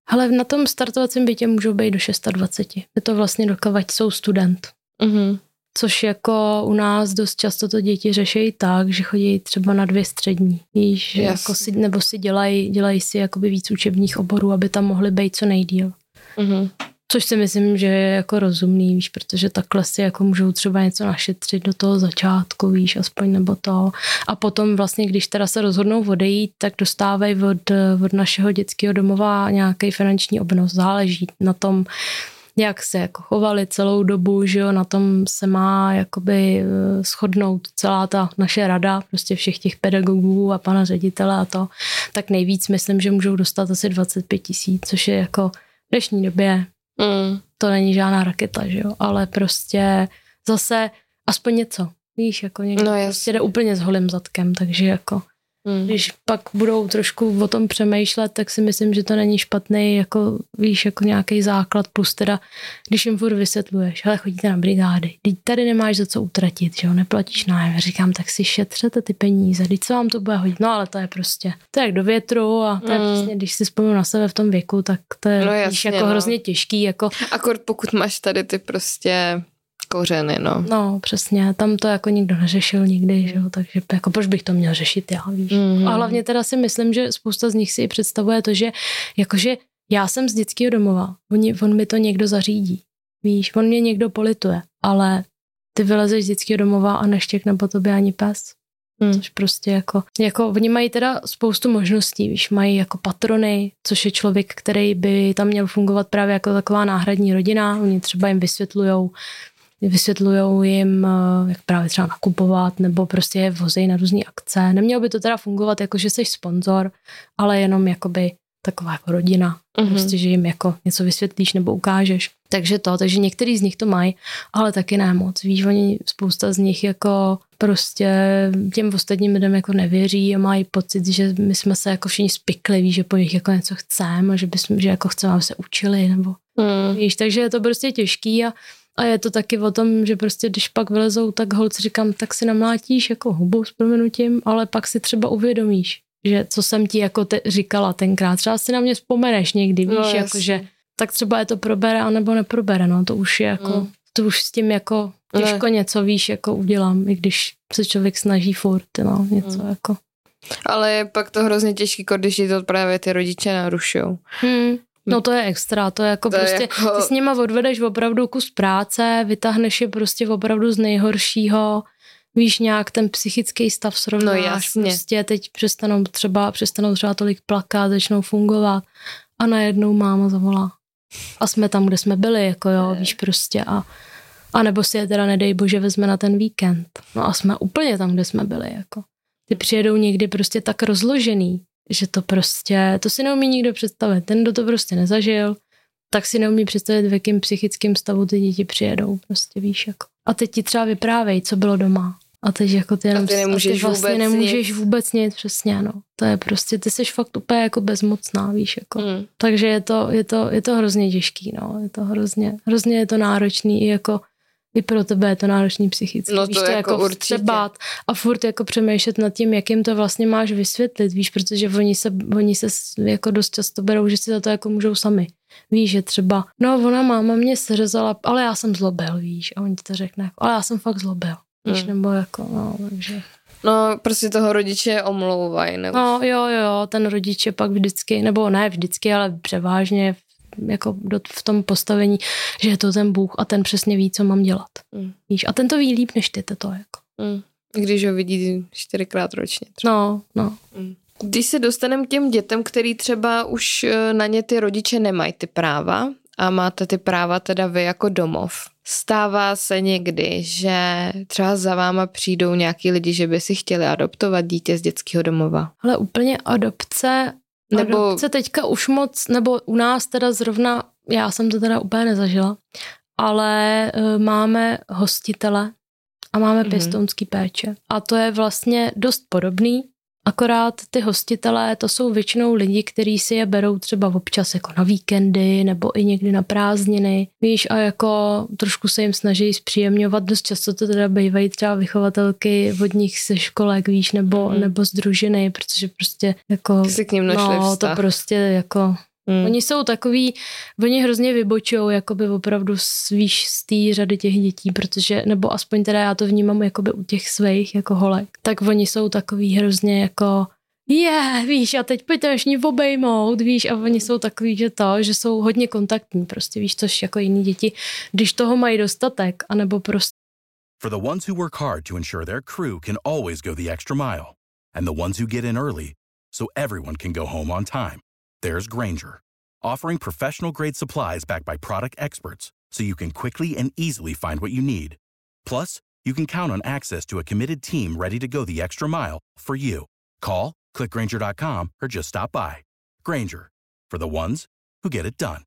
Ale na tom startovacím bytě můžou být do 620. Je to vlastně dokavať jsou student. Mm-hmm. Což jako u nás dost často to děti řeší tak, že chodí třeba na dvě střední. Víš, yes. jako si, nebo si dělají, dělají si jakoby víc učebních oborů, aby tam mohli být co nejdíl. Mm-hmm. Což si myslím, že je jako rozumný, víš, protože takhle si jako můžou třeba něco našetřit do toho začátku, víš, aspoň nebo to. A potom vlastně, když teda se rozhodnou odejít, tak dostávají od, od našeho dětského domova nějaký finanční obnos. Záleží na tom, jak se jako chovali celou dobu, že jo, na tom se má jakoby eh, shodnout celá ta naše rada, prostě všech těch pedagogů a pana ředitele a to, tak nejvíc myslím, že můžou dostat asi 25 tisíc, což je jako v dnešní době, mm. to není žádná raketa, že jo, ale prostě zase aspoň něco, víš, jako někdo no, prostě jde úplně s holým zadkem, takže jako Hmm. Když pak budou trošku o tom přemýšlet, tak si myslím, že to není špatný, jako víš, jako nějaký základ, plus teda, když jim furt vysvětluješ, ale chodíte na brigády, teď tady nemáš za co utratit, že jo, neplatíš nájem, říkám, tak si šetřete ty peníze, teď co vám to bude hodit, no ale to je prostě, to je jak do větru a to je hmm. prostě, když si vzpomínám na sebe v tom věku, tak to je no, jasně, víš, jako no. hrozně těžký, jako. Akord pokud máš tady ty prostě kořeny, no. No, přesně, tam to jako nikdo neřešil nikdy, že jo, takže jako proč bych to měl řešit já, víš. Mm-hmm. A hlavně teda si myslím, že spousta z nich si představuje to, že jakože já jsem z dětského domova, on, on mi to někdo zařídí, víš, on mě někdo polituje, ale ty vylezeš z dětského domova a neštěkne po tobě ani pes. Hmm. Což prostě jako, jako, oni mají teda spoustu možností, víš, mají jako patrony, což je člověk, který by tam měl fungovat právě jako taková náhradní rodina, oni třeba jim vysvětlujou, vysvětlují jim, eh, jak právě třeba nakupovat, nebo prostě je vozej na různé akce. Nemělo by to teda fungovat jako, že jsi sponzor, ale jenom jakoby taková jako rodina, mm-hmm. prostě, že jim jako něco vysvětlíš nebo ukážeš. Takže to, takže některý z nich to mají, ale taky ne moc. Víš, oni spousta z nich jako prostě těm ostatním lidem jako nevěří a mají pocit, že my jsme se jako všichni spikli, víš, že po nich jako něco chceme a že, bychom, že jako chceme, aby se učili, nebo mm. víš, takže je to prostě těžký a a je to taky o tom, že prostě když pak vylezou, tak holci říkám, tak si namlátíš jako hubou s proměnutím, ale pak si třeba uvědomíš, že co jsem ti jako te, říkala tenkrát, třeba si na mě vzpomeneš někdy, víš, no, jako že tak třeba je to probere, anebo neprobere, no to už je jako, mm. to už s tím jako těžko ne. něco, víš, jako udělám, i když se člověk snaží furt, no, něco mm. jako. Ale je pak to hrozně těžký, když to právě ty rodiče narušou. Hmm. No to je extra, to je jako to prostě, je jako... ty s nima odvedeš opravdu kus práce, vytáhneš je prostě opravdu z nejhoršího, víš, nějak ten psychický stav srovnáš, no jasně. prostě teď přestanou třeba, přestanou třeba tolik plakat, začnou fungovat a najednou máma zavolá. A jsme tam, kde jsme byli, jako jo, víš, prostě a a nebo si je teda nedej bože vezme na ten víkend. No a jsme úplně tam, kde jsme byli, jako. Ty přijedou někdy prostě tak rozložený, že to prostě, to si neumí nikdo představit. Ten, kdo to prostě nezažil, tak si neumí představit, v jakém psychickém stavu ty děti přijedou, prostě víš, jako. A teď ti třeba vyprávěj, co bylo doma. A teď jako ty, jenom, a ty nemůžeš a ty vlastně vůbec nemůžeš nic. vůbec nic, přesně, no. To je prostě, ty jsi fakt úplně jako bezmocná, víš, jako. Mm. Takže je to, je to, je to hrozně těžký, no. Je to hrozně, hrozně je to náročný i jako i pro tebe je to náročný psychicky. No to, víš, to jako, jako určitě. Bát a furt jako přemýšlet nad tím, jak jim to vlastně máš vysvětlit, víš, protože oni se, oni se jako dost často berou, že si za to jako můžou sami. Víš, že třeba, no ona máma mě seřezala, ale já jsem zlobil, víš, a oni ti to řekne, ale já jsem fakt zlobil, víš, hmm. nebo jako, no, takže... No, prostě toho rodiče omlouvají. Nebo... No, jo, jo, ten rodiče pak vždycky, nebo ne vždycky, ale převážně jako do, v tom postavení, že je to ten Bůh a ten přesně ví, co mám dělat. Mm. Víš? A ten to ví líp než ty, to jako. Mm. Když ho vidí čtyřikrát ročně. Třeba. No, no. Mm. Když se dostaneme k těm dětem, který třeba už eh, na ně ty rodiče nemají ty práva a máte ty práva teda vy jako domov, Stává se někdy, že třeba za váma přijdou nějaký lidi, že by si chtěli adoptovat dítě z dětského domova? Ale úplně adopce nebo... Adopce teďka už moc, nebo u nás teda zrovna, já jsem to teda úplně nezažila, ale uh, máme hostitele a máme mm-hmm. pěstounský péče. A to je vlastně dost podobný, Akorát ty hostitelé, to jsou většinou lidi, kteří si je berou třeba občas jako na víkendy nebo i někdy na prázdniny, víš, a jako trošku se jim snaží zpříjemňovat. Dost často to teda bývají třeba vychovatelky vodních se školek, víš, nebo, mm. nebo z družiny, protože prostě jako... Ty k ním no, vztah. to prostě jako Mm. Oni jsou takový, oni hrozně vybočují jakoby opravdu víš, z té řady těch dětí, protože, nebo aspoň teda já to vnímám jakoby u těch svých jako holek, tak oni jsou takový hrozně jako je, yeah, víš, a teď pojďte ní obejmout, víš, a oni jsou takový, že to, že jsou hodně kontaktní, prostě víš, což jako jiní děti, když toho mají dostatek, anebo prostě. For the ones who work hard to ensure their crew can always go the extra mile, and the ones who get in early, so everyone can go home on time. There's Granger, offering professional grade supplies backed by product experts so you can quickly and easily find what you need. Plus, you can count on access to a committed team ready to go the extra mile for you. Call, clickgranger.com, or just stop by. Granger, for the ones who get it done.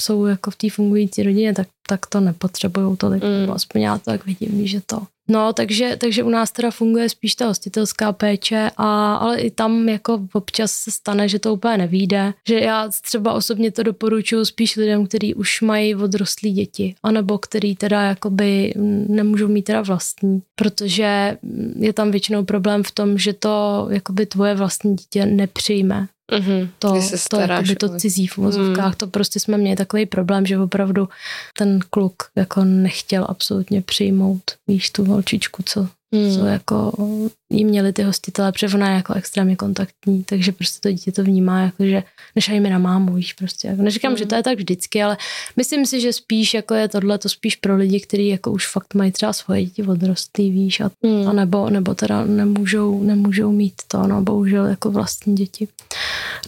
jsou jako v té fungující rodině, tak, tak to nepotřebují tolik, mm. aspoň já to tak vidím, že to No, takže, takže u nás teda funguje spíš ta hostitelská péče, a, ale i tam jako občas se stane, že to úplně nevíde. Že já třeba osobně to doporučuji spíš lidem, kteří už mají odrostlí děti, anebo který teda jakoby nemůžou mít teda vlastní, protože je tam většinou problém v tom, že to jakoby tvoje vlastní dítě nepřijme mm-hmm. to, se to, jakoby to cizí v uvozovkách, mm. to prostě jsme měli takový problém, že opravdu ten kluk jako nechtěl absolutně přijmout, víš, tu holčičku, co Hmm. Co jako jí měli ty hostitele, protože ona je jako extrémně kontaktní, takže prostě to dítě to vnímá, jako že nešají mi na mámu, víš, prostě. Jako neříkám, hmm. že to je tak vždycky, ale myslím si, že spíš jako je tohle to spíš pro lidi, kteří jako už fakt mají třeba svoje děti odrostlý, víš, a, hmm. a nebo, nebo teda nemůžou, nemůžou mít to, no, bohužel jako vlastní děti.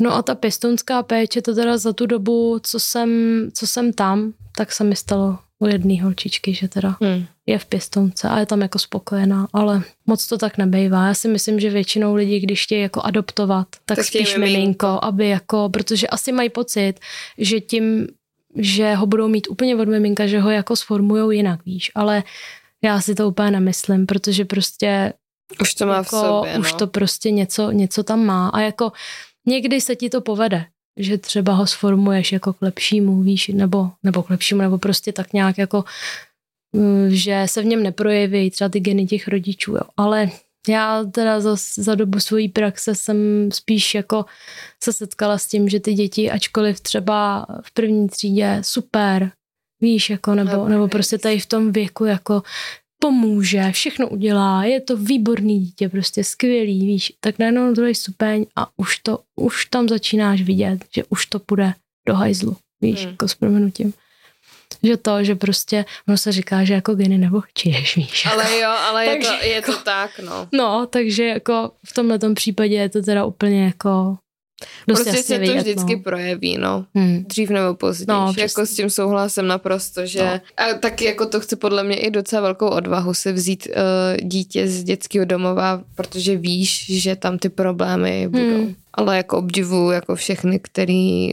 No a ta pěstounská péče, to teda za tu dobu, co jsem, co jsem tam, tak se mi stalo u jedné holčičky, že teda hmm. je v pěstonce a je tam jako spokojená, ale moc to tak nebejvá. Já si myslím, že většinou lidí, když chtějí jako adoptovat, tak, tak spíš miminko, aby jako, protože asi mají pocit, že tím, že ho budou mít úplně od miminka, že ho jako sformujou jinak, víš, ale já si to úplně nemyslím, protože prostě už to má jako, v sobě, no. už to prostě něco, něco tam má a jako někdy se ti to povede, že třeba ho sformuješ jako k lepšímu, víš, nebo, nebo k lepšímu, nebo prostě tak nějak jako, mm, že se v něm neprojeví třeba ty geny těch rodičů, jo. ale já teda za, za dobu svojí praxe jsem spíš jako se setkala s tím, že ty děti, ačkoliv třeba v první třídě super, víš, jako, nebo, nebo prostě tady v tom věku jako pomůže, všechno udělá, je to výborný dítě, prostě skvělý, víš, tak najednou na druhý stupeň a už to, už tam začínáš vidět, že už to půjde do hajzlu, víš, hmm. jako s proměnutím. Že to, že prostě, ono se říká, že jako geny nebo chčíš, víš. Ale jo, ale je, to, je to jako- tak, no. No, takže jako v tomhle případě je to teda úplně jako Dost prostě se to vždycky no. projeví, no. Hmm. Dřív nebo později. No, jako s tím souhlasem naprosto, že no. a taky jako to chce podle mě i docela velkou odvahu se vzít uh, dítě z dětského domova, protože víš, že tam ty problémy budou. Hmm. Ale jako obdivu jako všechny, který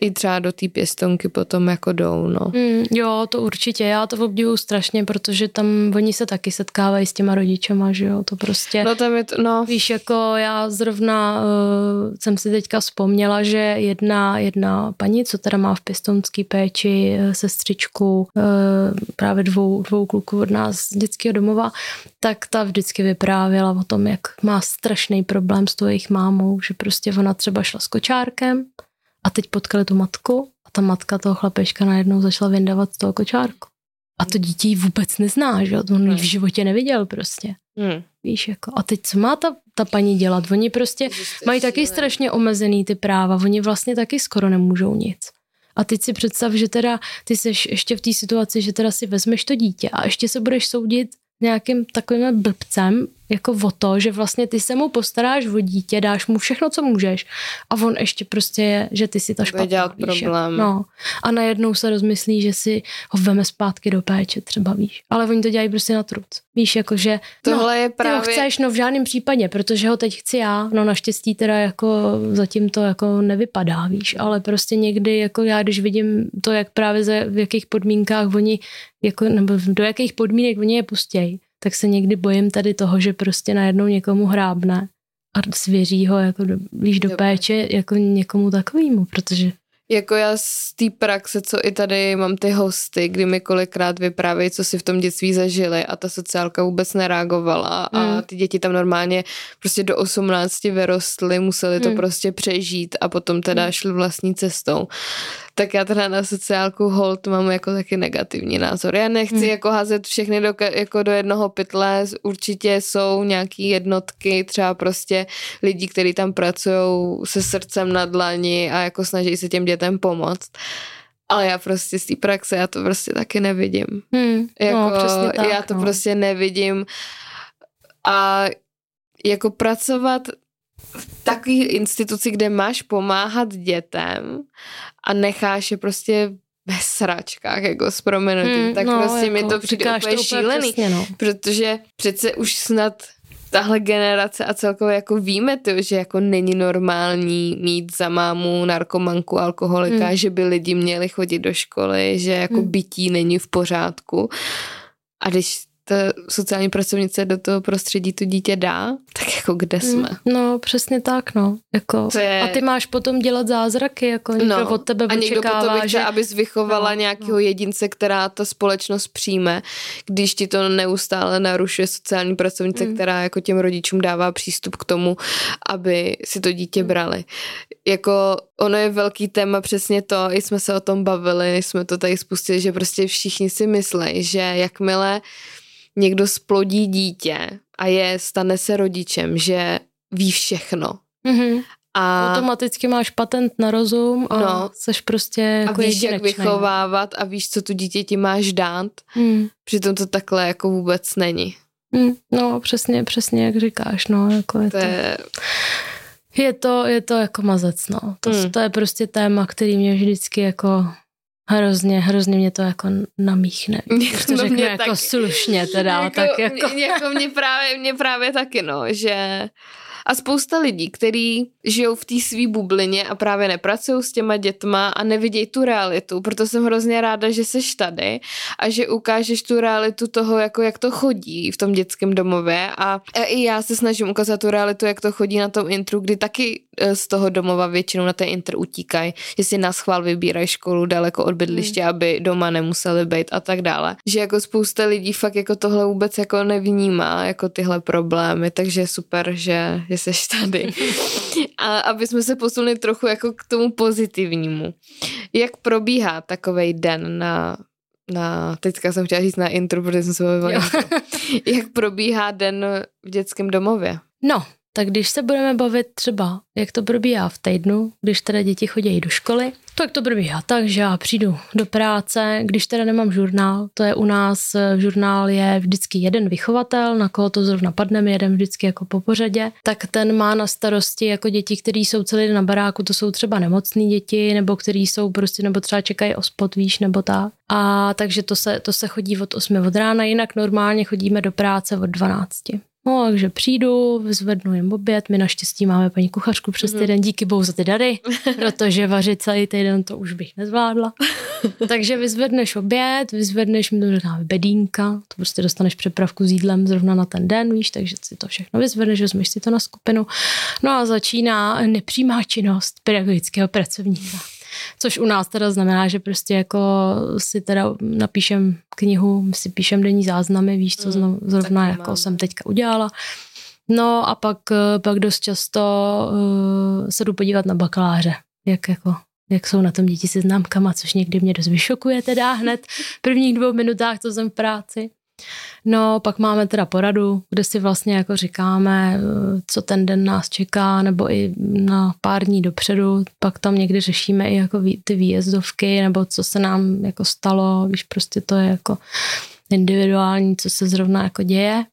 i třeba do té pěstonky potom jako jdou, no. Mm, jo, to určitě, já to obdivuju strašně, protože tam oni se taky setkávají s těma rodičema, že jo, to prostě. No tam je to, no. Víš, jako já zrovna uh, jsem si teďka vzpomněla, že jedna, jedna paní, co teda má v pěstonské péči uh, sestřičku, uh, právě dvou, dvou kluků od nás z dětského domova, tak ta vždycky vyprávěla o tom, jak má strašný problém s tou jejich mámou, že prostě ona třeba šla s kočárkem, a teď potkali tu matku a ta matka toho chlapečka najednou začala vyndávat z toho kočárku. A to dítě ji vůbec nezná, že on ji v hmm. životě neviděl prostě. Hmm. Víš, jako, a teď co má ta, ta paní dělat? Oni prostě mají taky strašně omezený ty práva, oni vlastně taky skoro nemůžou nic. A teď si představ, že teda ty jsi ještě v té situaci, že teda si vezmeš to dítě a ještě se budeš soudit nějakým takovým blbcem, jako o to, že vlastně ty se mu postaráš o dítě, dáš mu všechno, co můžeš a on ještě prostě je, že ty si ta špatná. dělat víš, problém. No. A najednou se rozmyslí, že si ho veme zpátky do péče třeba, víš. Ale oni to dělají prostě na truc. Víš, jakože Tohle no, je právě... ty ho chceš, no v žádném případě, protože ho teď chci já, no naštěstí teda jako zatím to jako nevypadá, víš, ale prostě někdy jako já, když vidím to, jak právě za, v jakých podmínkách oni, jako, nebo do jakých podmínek oni je pustějí, tak se někdy bojím tady toho, že prostě najednou někomu hrábne a svěří ho jako do, blíž do péče jako někomu takovýmu, protože jako já z té praxe, co i tady mám ty hosty, kdy mi kolikrát vyprávějí, co si v tom dětství zažili a ta sociálka vůbec nereagovala mm. a ty děti tam normálně prostě do 18 vyrostly, museli to mm. prostě přežít a potom teda mm. šli vlastní cestou tak já teda na sociálku hold mám jako taky negativní názor. Já nechci hmm. jako házet všechny do, jako do jednoho pytle, určitě jsou nějaký jednotky, třeba prostě lidi, kteří tam pracují se srdcem na dlani a jako snaží se těm dětem pomoct. Ale já prostě z té praxe, já to prostě taky nevidím. Hmm. Jako, no, tak, já to no. prostě nevidím. A jako pracovat v takové instituci, kde máš pomáhat dětem a necháš je prostě ve sračkách, jako s proměnutím, hmm, tak no, prostě jako, mi to přijde úplně to šílený, přesně, no. protože přece už snad tahle generace a celkově jako víme to, že jako není normální mít za mámu narkomanku, alkoholika, hmm. že by lidi měli chodit do školy, že jako hmm. bytí není v pořádku. A když ta sociální pracovnice do toho prostředí to dítě dá, tak jako kde hmm. jsme? No, přesně tak, no. Jako, je... A ty máš potom dělat zázraky, jako někdo no, od tebe a někdo potom chce, že... abys vychovala no, nějakého no. jedince, která ta společnost přijme, když ti to neustále narušuje sociální pracovnice, hmm. která jako těm rodičům dává přístup k tomu, aby si to dítě hmm. brali. Jako ono je velký téma přesně to, i jsme se o tom bavili, jsme to tady spustili, že prostě všichni si myslí, že jakmile někdo splodí dítě a je, stane se rodičem, že ví všechno. Mm-hmm. A automaticky máš patent na rozum a no, seš prostě jako A víš, jak vychovávat a víš, co tu dítě ti máš dát. Mm. Přitom to takhle jako vůbec není. Mm, no, přesně, přesně jak říkáš, no, jako je to... to... Je... Je to, je to jako mazec, no. To, mm. to je prostě téma, který mě vždycky jako Hrozně, hrozně mě to jako namíchne. [laughs] Když to no řekne jako taky. slušně teda, jako, tak jako... Mě, jako mě právě, mě právě taky, no, že a spousta lidí, kteří žijou v té své bublině a právě nepracují s těma dětma a nevidějí tu realitu. Proto jsem hrozně ráda, že seš tady a že ukážeš tu realitu toho, jako jak to chodí v tom dětském domově. A, i já se snažím ukázat tu realitu, jak to chodí na tom intru, kdy taky e, z toho domova většinou na ten intr utíkají, že si na schvál vybírají školu daleko od bydliště, hmm. aby doma nemuseli být a tak dále. Že jako spousta lidí fakt jako tohle vůbec jako nevnímá, jako tyhle problémy, takže je super, že, že seš tady. A aby jsme se posunuli trochu jako k tomu pozitivnímu. Jak probíhá takový den na na, teďka jsem chtěla říct na intro, protože jsem se bavila Jak probíhá den v dětském domově? No, tak když se budeme bavit třeba, jak to probíhá v týdnu, když teda děti chodí do školy, tak to probíhá tak, že já přijdu do práce, když teda nemám žurnál, to je u nás, v žurnál je vždycky jeden vychovatel, na koho to zrovna padne, jeden vždycky jako po pořadě, tak ten má na starosti jako děti, které jsou celý den na baráku, to jsou třeba nemocné děti, nebo který jsou prostě, nebo třeba čekají o spot, víš, nebo tak. A takže to se, to se chodí od 8 od rána, jinak normálně chodíme do práce od 12. No, takže přijdu, vyzvednu jim oběd, my naštěstí máme paní kuchařku přes mm-hmm. týden, díky bohu za ty dary, [laughs] protože vařit celý týden to už bych nezvládla. [laughs] takže vyzvedneš oběd, vyzvedneš mi to bedínka, to prostě dostaneš přepravku s jídlem zrovna na ten den, víš, takže si to všechno vyzvedneš, vezmeš si to na skupinu. No a začíná nepřímá činnost pedagogického pracovníka. Což u nás teda znamená, že prostě jako si teda napíšem knihu, si píšem denní záznamy, víš, co mm, zrovna jako mám. jsem teďka udělala. No a pak, eh, pak dost často uh, se jdu podívat na bakaláře, jak jako jak jsou na tom děti se známkama, což někdy mě dost vyšokuje teda hned v prvních dvou minutách, co jsem v práci. No, pak máme teda poradu, kde si vlastně jako říkáme, co ten den nás čeká, nebo i na pár dní dopředu. Pak tam někdy řešíme i jako ty výjezdovky, nebo co se nám jako stalo, víš, prostě to je jako individuální, co se zrovna jako děje.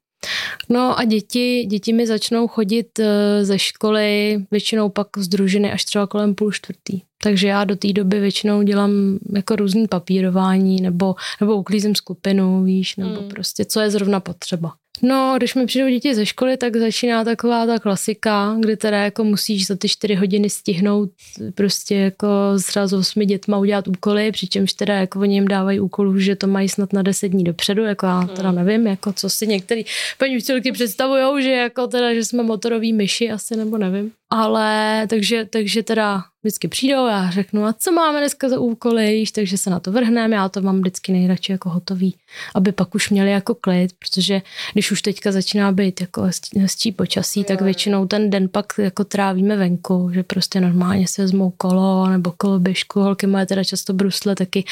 No a děti, děti mi začnou chodit eh, ze školy, většinou pak z družiny až třeba kolem půl čtvrtý. Takže já do té doby většinou dělám jako různý papírování nebo, nebo uklízím skupinu, víš, nebo mm. prostě co je zrovna potřeba. No, když mi přijdou děti ze školy, tak začíná taková ta klasika, kdy teda jako musíš za ty čtyři hodiny stihnout prostě jako třeba s osmi dětma udělat úkoly, přičemž teda jako oni jim dávají úkolů, že to mají snad na deset dní dopředu, jako já teda hmm. nevím, jako co si některý paní učitelky představujou, že jako teda, že jsme motorový myši asi, nebo nevím. Ale takže, takže teda vždycky přijdou, já řeknu, a co máme dneska za úkoly, víš, takže se na to vrhneme, já to mám vždycky nejradši jako hotový, aby pak už měli jako klid, protože když už teďka začíná být jako hezčí počasí, jo. tak většinou ten den pak jako trávíme venku, že prostě normálně se vezmou kolo nebo koloběžku, holky mají teda často brusle, taky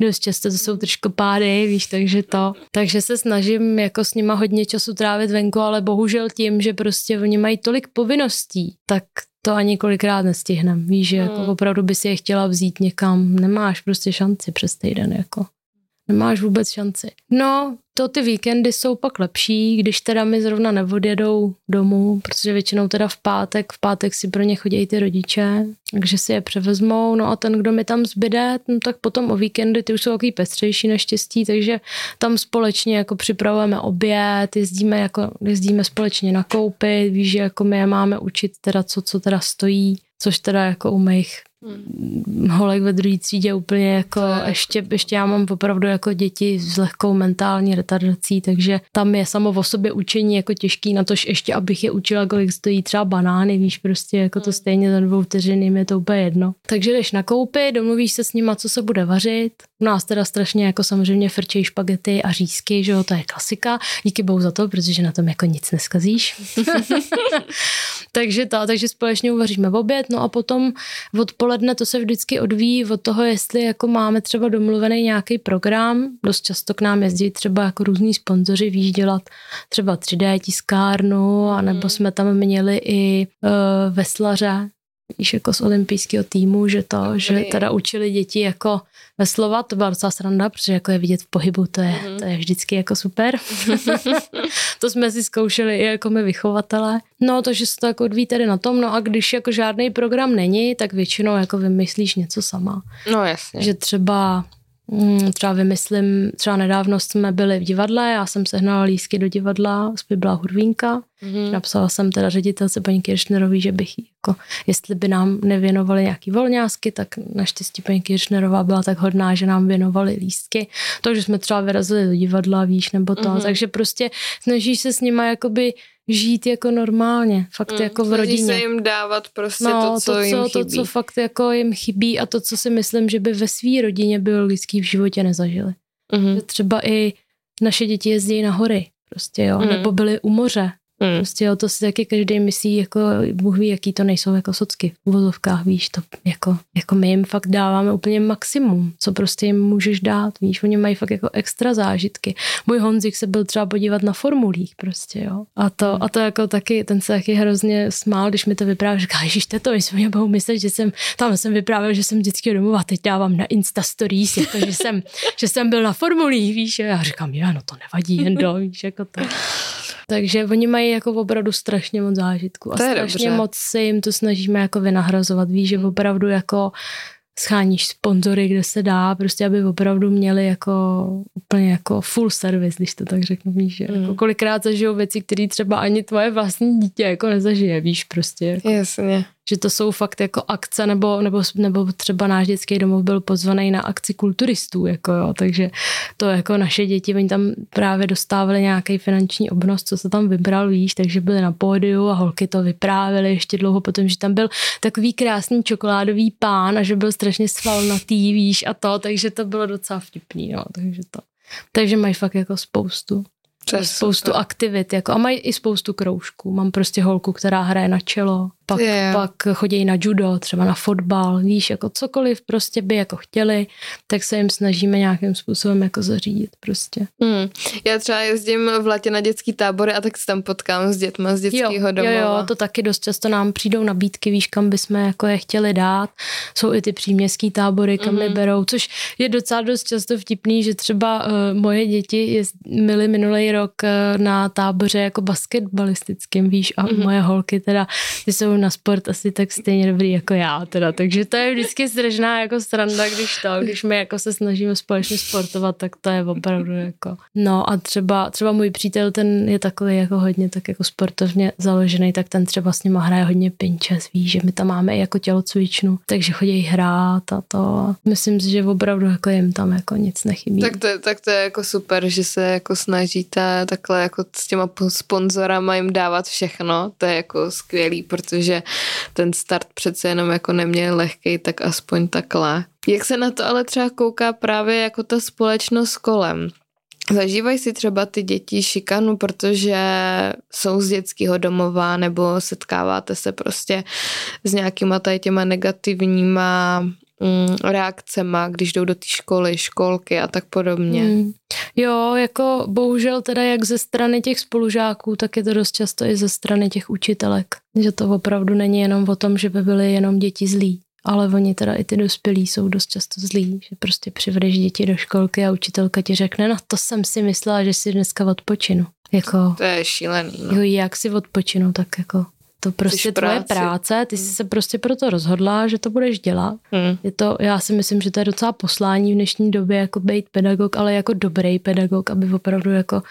dost často to jsou pády, víš, takže to, takže se snažím jako s nima hodně času trávit venku, ale bohužel tím, že prostě oni mají tolik povinností, tak to ani kolikrát nestihnem. Víš, že jako hmm. opravdu by si je chtěla vzít někam, nemáš prostě šanci přes týden, jako. Nemáš vůbec šanci. No, to ty víkendy jsou pak lepší, když teda mi zrovna neodjedou domů, protože většinou teda v pátek, v pátek si pro ně chodí ty rodiče, takže si je převezmou, no a ten, kdo mi tam zbyde, no tak potom o víkendy, ty už jsou takový pestřejší naštěstí, takže tam společně jako připravujeme oběd, jezdíme, jako, jezdíme společně nakoupit, víš, že jako my je máme učit teda co, co teda stojí, což teda jako u mých. Holek ve druhé třídě úplně jako ještě, ještě já mám opravdu jako děti s lehkou mentální retardací, takže tam je samo o sobě učení jako těžký na to, ještě abych je učila, kolik stojí třeba banány, víš, prostě jako to hmm. stejně za dvou vteřin, jim je to úplně jedno. Takže jdeš na koupy, domluvíš se s nima, co se bude vařit. U nás teda strašně jako samozřejmě frčejí špagety a řízky, že jo, to je klasika. Díky bohu za to, protože na tom jako nic neskazíš. [laughs] takže to, takže společně uvaříme v oběd, no a potom odpoledne to se vždycky odvíjí od toho, jestli jako máme třeba domluvený nějaký program. Dost často k nám jezdí třeba jako různí sponzoři, víš, dělat třeba 3D tiskárnu, anebo mhm. jsme tam měli i uh, veslaře, víš, jako z olympijského týmu, že to, Dobrý. že teda učili děti jako veslovat, to byla docela sranda, protože jako je vidět v pohybu, to je, mm-hmm. to je vždycky jako super. [laughs] to jsme si zkoušeli i jako my vychovatele. No, takže se to jako odvíjí tady na tom, no a když jako žádný program není, tak většinou jako vymyslíš něco sama. No jasně. Že třeba třeba vymyslím, třeba nedávno jsme byli v divadle, já jsem sehnala lísky do divadla, by byla hudvínka. Mm-hmm. Napsala jsem teda ředitelce paní Kiršnerový, že bych jako, jestli by nám nevěnovali nějaký volňásky, tak naštěstí paní Kiršnerová byla tak hodná, že nám věnovali lístky. Takže jsme třeba vyrazili do divadla, víš, nebo to. Mm-hmm. Takže prostě snažíš se s nima jakoby žít jako normálně, fakt mm, jako v rodině. se jim dávat prostě no, to, co, to, co jim chybí. To, co fakt jako jim chybí a to, co si myslím, že by ve své rodině biologický v životě nezažili. Mm. třeba i naše děti jezdí na hory, prostě jo, mm. nebo byly u moře, Hmm. Prostě jo, to si taky každý myslí, jako Bůh ví, jaký to nejsou jako socky v uvozovkách, víš, to jako, jako my jim fakt dáváme úplně maximum, co prostě jim můžeš dát, víš, oni mají fakt jako extra zážitky. Můj Honzik se byl třeba podívat na formulích prostě, jo, a to, hmm. a to jako taky, ten se taky hrozně smál, když mi to vyprávěl, říká, ježiš, to, my jsme budou myslet, že jsem, tam jsem vyprávěl, že jsem vždycky domů a teď dávám na Insta stories, jako, že jsem, že jsem byl na formulích, víš, a já říkám, já, no to nevadí, jen do, víš, jako to. Takže oni mají jako opravdu strašně moc zážitku a strašně dobře. moc se jim to snažíme jako vynahrazovat. Víš, že opravdu jako scháníš sponzory, kde se dá, prostě aby opravdu měli jako úplně jako full service, když to tak řeknu, víš, že mm. jako kolikrát zažijou věci, které třeba ani tvoje vlastní dítě jako nezažije, víš, prostě. Jako. Jasně že to jsou fakt jako akce, nebo, nebo, nebo třeba náš dětský domov byl pozvaný na akci kulturistů, jako jo, takže to jako naše děti, oni tam právě dostávali nějaký finanční obnos, co se tam vybral, víš, takže byli na pódiu a holky to vyprávěly ještě dlouho potom, že tam byl takový krásný čokoládový pán a že byl strašně svalnatý, víš, a to, takže to bylo docela vtipný, no, takže to. Takže mají fakt jako spoustu. Přes spoustu aktivit, jako, a mají i spoustu kroužků. Mám prostě holku, která hraje na čelo, pak, yeah. pak chodí na judo, třeba na fotbal, víš, jako cokoliv prostě by jako chtěli, tak se jim snažíme nějakým způsobem jako zařídit prostě. Mm. Já třeba jezdím v letě na dětský tábory a tak se tam potkám s dětma z dětského domova. Jo, jo, to taky dost často nám přijdou nabídky, víš, kam bychom jako je chtěli dát. Jsou i ty příměstský tábory, kam mm. berou, což je docela dost často vtipný, že třeba uh, moje děti měly minulý rok uh, na táboře jako basketbalistickým, víš, a mm. moje holky teda, ty jsou na sport asi tak stejně dobrý jako já teda, takže to je vždycky strašná jako stranda, když to, když my jako se snažíme společně sportovat, tak to je opravdu jako, no a třeba, třeba můj přítel, ten je takový jako hodně tak jako sportovně založený, tak ten třeba s nima hraje hodně pinčes, ví, že my tam máme i jako tělocvičnu, takže chodí hrát a to. Myslím si, že opravdu jako jim tam jako nic nechybí. Tak to, tak to je jako super, že se jako snažíte takhle jako s těma sponzorama jim dávat všechno, to je jako skvělý, protože že ten start přece jenom jako neměl lehký, tak aspoň takhle. Jak se na to ale třeba kouká právě jako ta společnost kolem? Zažívají si třeba ty děti šikanu, protože jsou z dětského domova nebo setkáváte se prostě s nějakýma tady těma negativníma mm, reakcema, když jdou do té školy, školky a tak podobně. Mm. Jo, jako bohužel teda jak ze strany těch spolužáků, tak je to dost často i ze strany těch učitelek. Že to opravdu není jenom o tom, že by byly jenom děti zlí, ale oni teda i ty dospělí jsou dost často zlí, že prostě přivedeš děti do školky a učitelka ti řekne, no to jsem si myslela, že si dneska odpočinu. Jako, to je šílený. No. Jo, jak si odpočinu, tak jako to prostě tvoje práce, ty jsi hmm. se prostě proto rozhodla, že to budeš dělat. Hmm. Je to, já si myslím, že to je docela poslání v dnešní době, jako být pedagog, ale jako dobrý pedagog, aby opravdu jako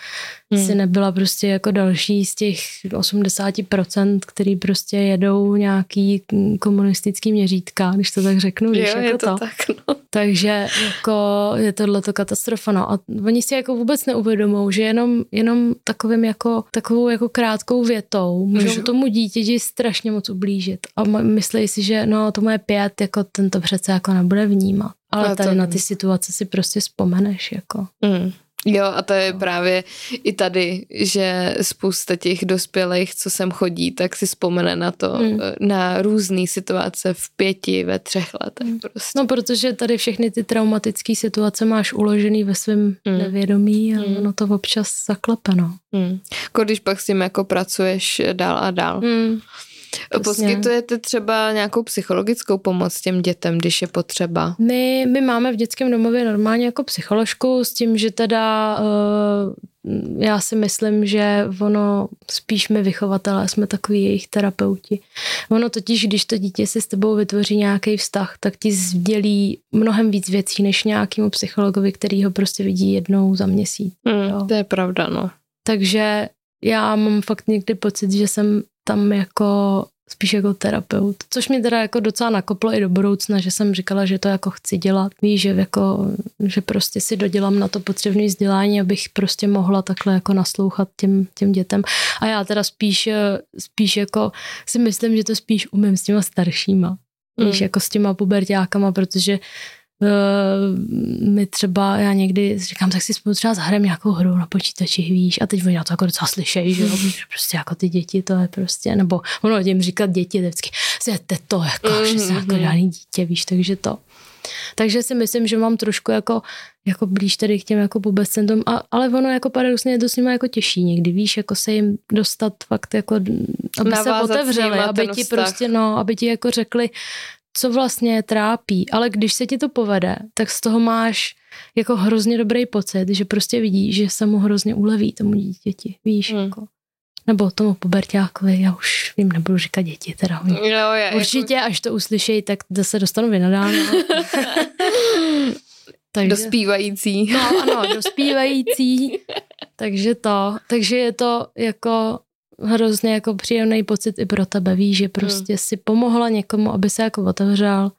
hmm. si nebyla prostě jako další z těch 80%, který prostě jedou nějaký komunistický měřítka, když to tak řeknu. Když jo, jako je to, to. tak, no. Takže jako je tohle to katastrofa. No. A oni si jako vůbec neuvědomou, že jenom, jenom takovým jako, takovou jako krátkou větou můžou tomu dítěti strašně moc ublížit. A myslí si, že no to moje pět, jako tento přece jako nebude vnímat. Ale tady na ty situace si prostě vzpomeneš. Jako. Mm. Jo, a to je právě i tady, že spousta těch dospělých, co sem chodí, tak si vzpomene na to, hmm. na různé situace v pěti, ve třech letech hmm. prostě. No, protože tady všechny ty traumatické situace máš uložený ve svém hmm. nevědomí a hmm. ono to občas zaklepe, no. Hmm. Když pak s tím jako pracuješ dál a dál. Hmm. Přesně. Poskytujete třeba nějakou psychologickou pomoc těm dětem, když je potřeba? My, my máme v dětském domově normálně jako psycholožku s tím, že teda uh, já si myslím, že ono spíš my vychovatelé jsme takový jejich terapeuti. Ono totiž, když to dítě si s tebou vytvoří nějaký vztah, tak ti sdělí mnohem víc věcí než nějakému psychologovi, který ho prostě vidí jednou za měsíc. Mm, to je pravda, no. Takže já mám fakt někdy pocit, že jsem tam jako spíš jako terapeut, což mi teda jako docela nakoplo i do budoucna, že jsem říkala, že to jako chci dělat. Víš, že, jako, že prostě si dodělám na to potřebné vzdělání, abych prostě mohla takhle jako naslouchat těm, těm dětem. A já teda spíš, spíš jako si myslím, že to spíš umím s těma staršíma. Víš, mm. jako s těma pubertákama, protože Uh, my třeba, já někdy říkám, tak si spolu třeba zahrajeme nějakou hru na počítači, víš, a teď oni na to jako docela slyšejí, že jo, [laughs] prostě jako ty děti, to je prostě, nebo ono jim říkat děti, vždycky, zjete to, jako, mm-hmm. že jsem jako žádný dítě, víš, takže to. Takže si myslím, že mám trošku jako, jako blíž tady k těm jako pubescentům, a, ale ono jako paradoxně je to s nimi jako těžší někdy, víš, jako se jim dostat fakt jako, aby Navázat se otevřeli, aby ti vztah. prostě, no, aby ti jako řekli, co vlastně trápí, ale když se ti to povede, tak z toho máš jako hrozně dobrý pocit, že prostě vidíš, že se mu hrozně uleví tomu dítěti, víš, hmm. jako. Nebo tomu pubertákovi, já už vím, nebudu říkat děti, teda. No, je, Určitě, jako... až to uslyšejí, tak zase dostanu vynadáno. [laughs] [laughs] Takže, dospívající. No ano, dospívající. [laughs] takže to, takže je to jako hrozně jako příjemný pocit i pro tebe, víš, že prostě hmm. si pomohla někomu, aby se jako otevřel,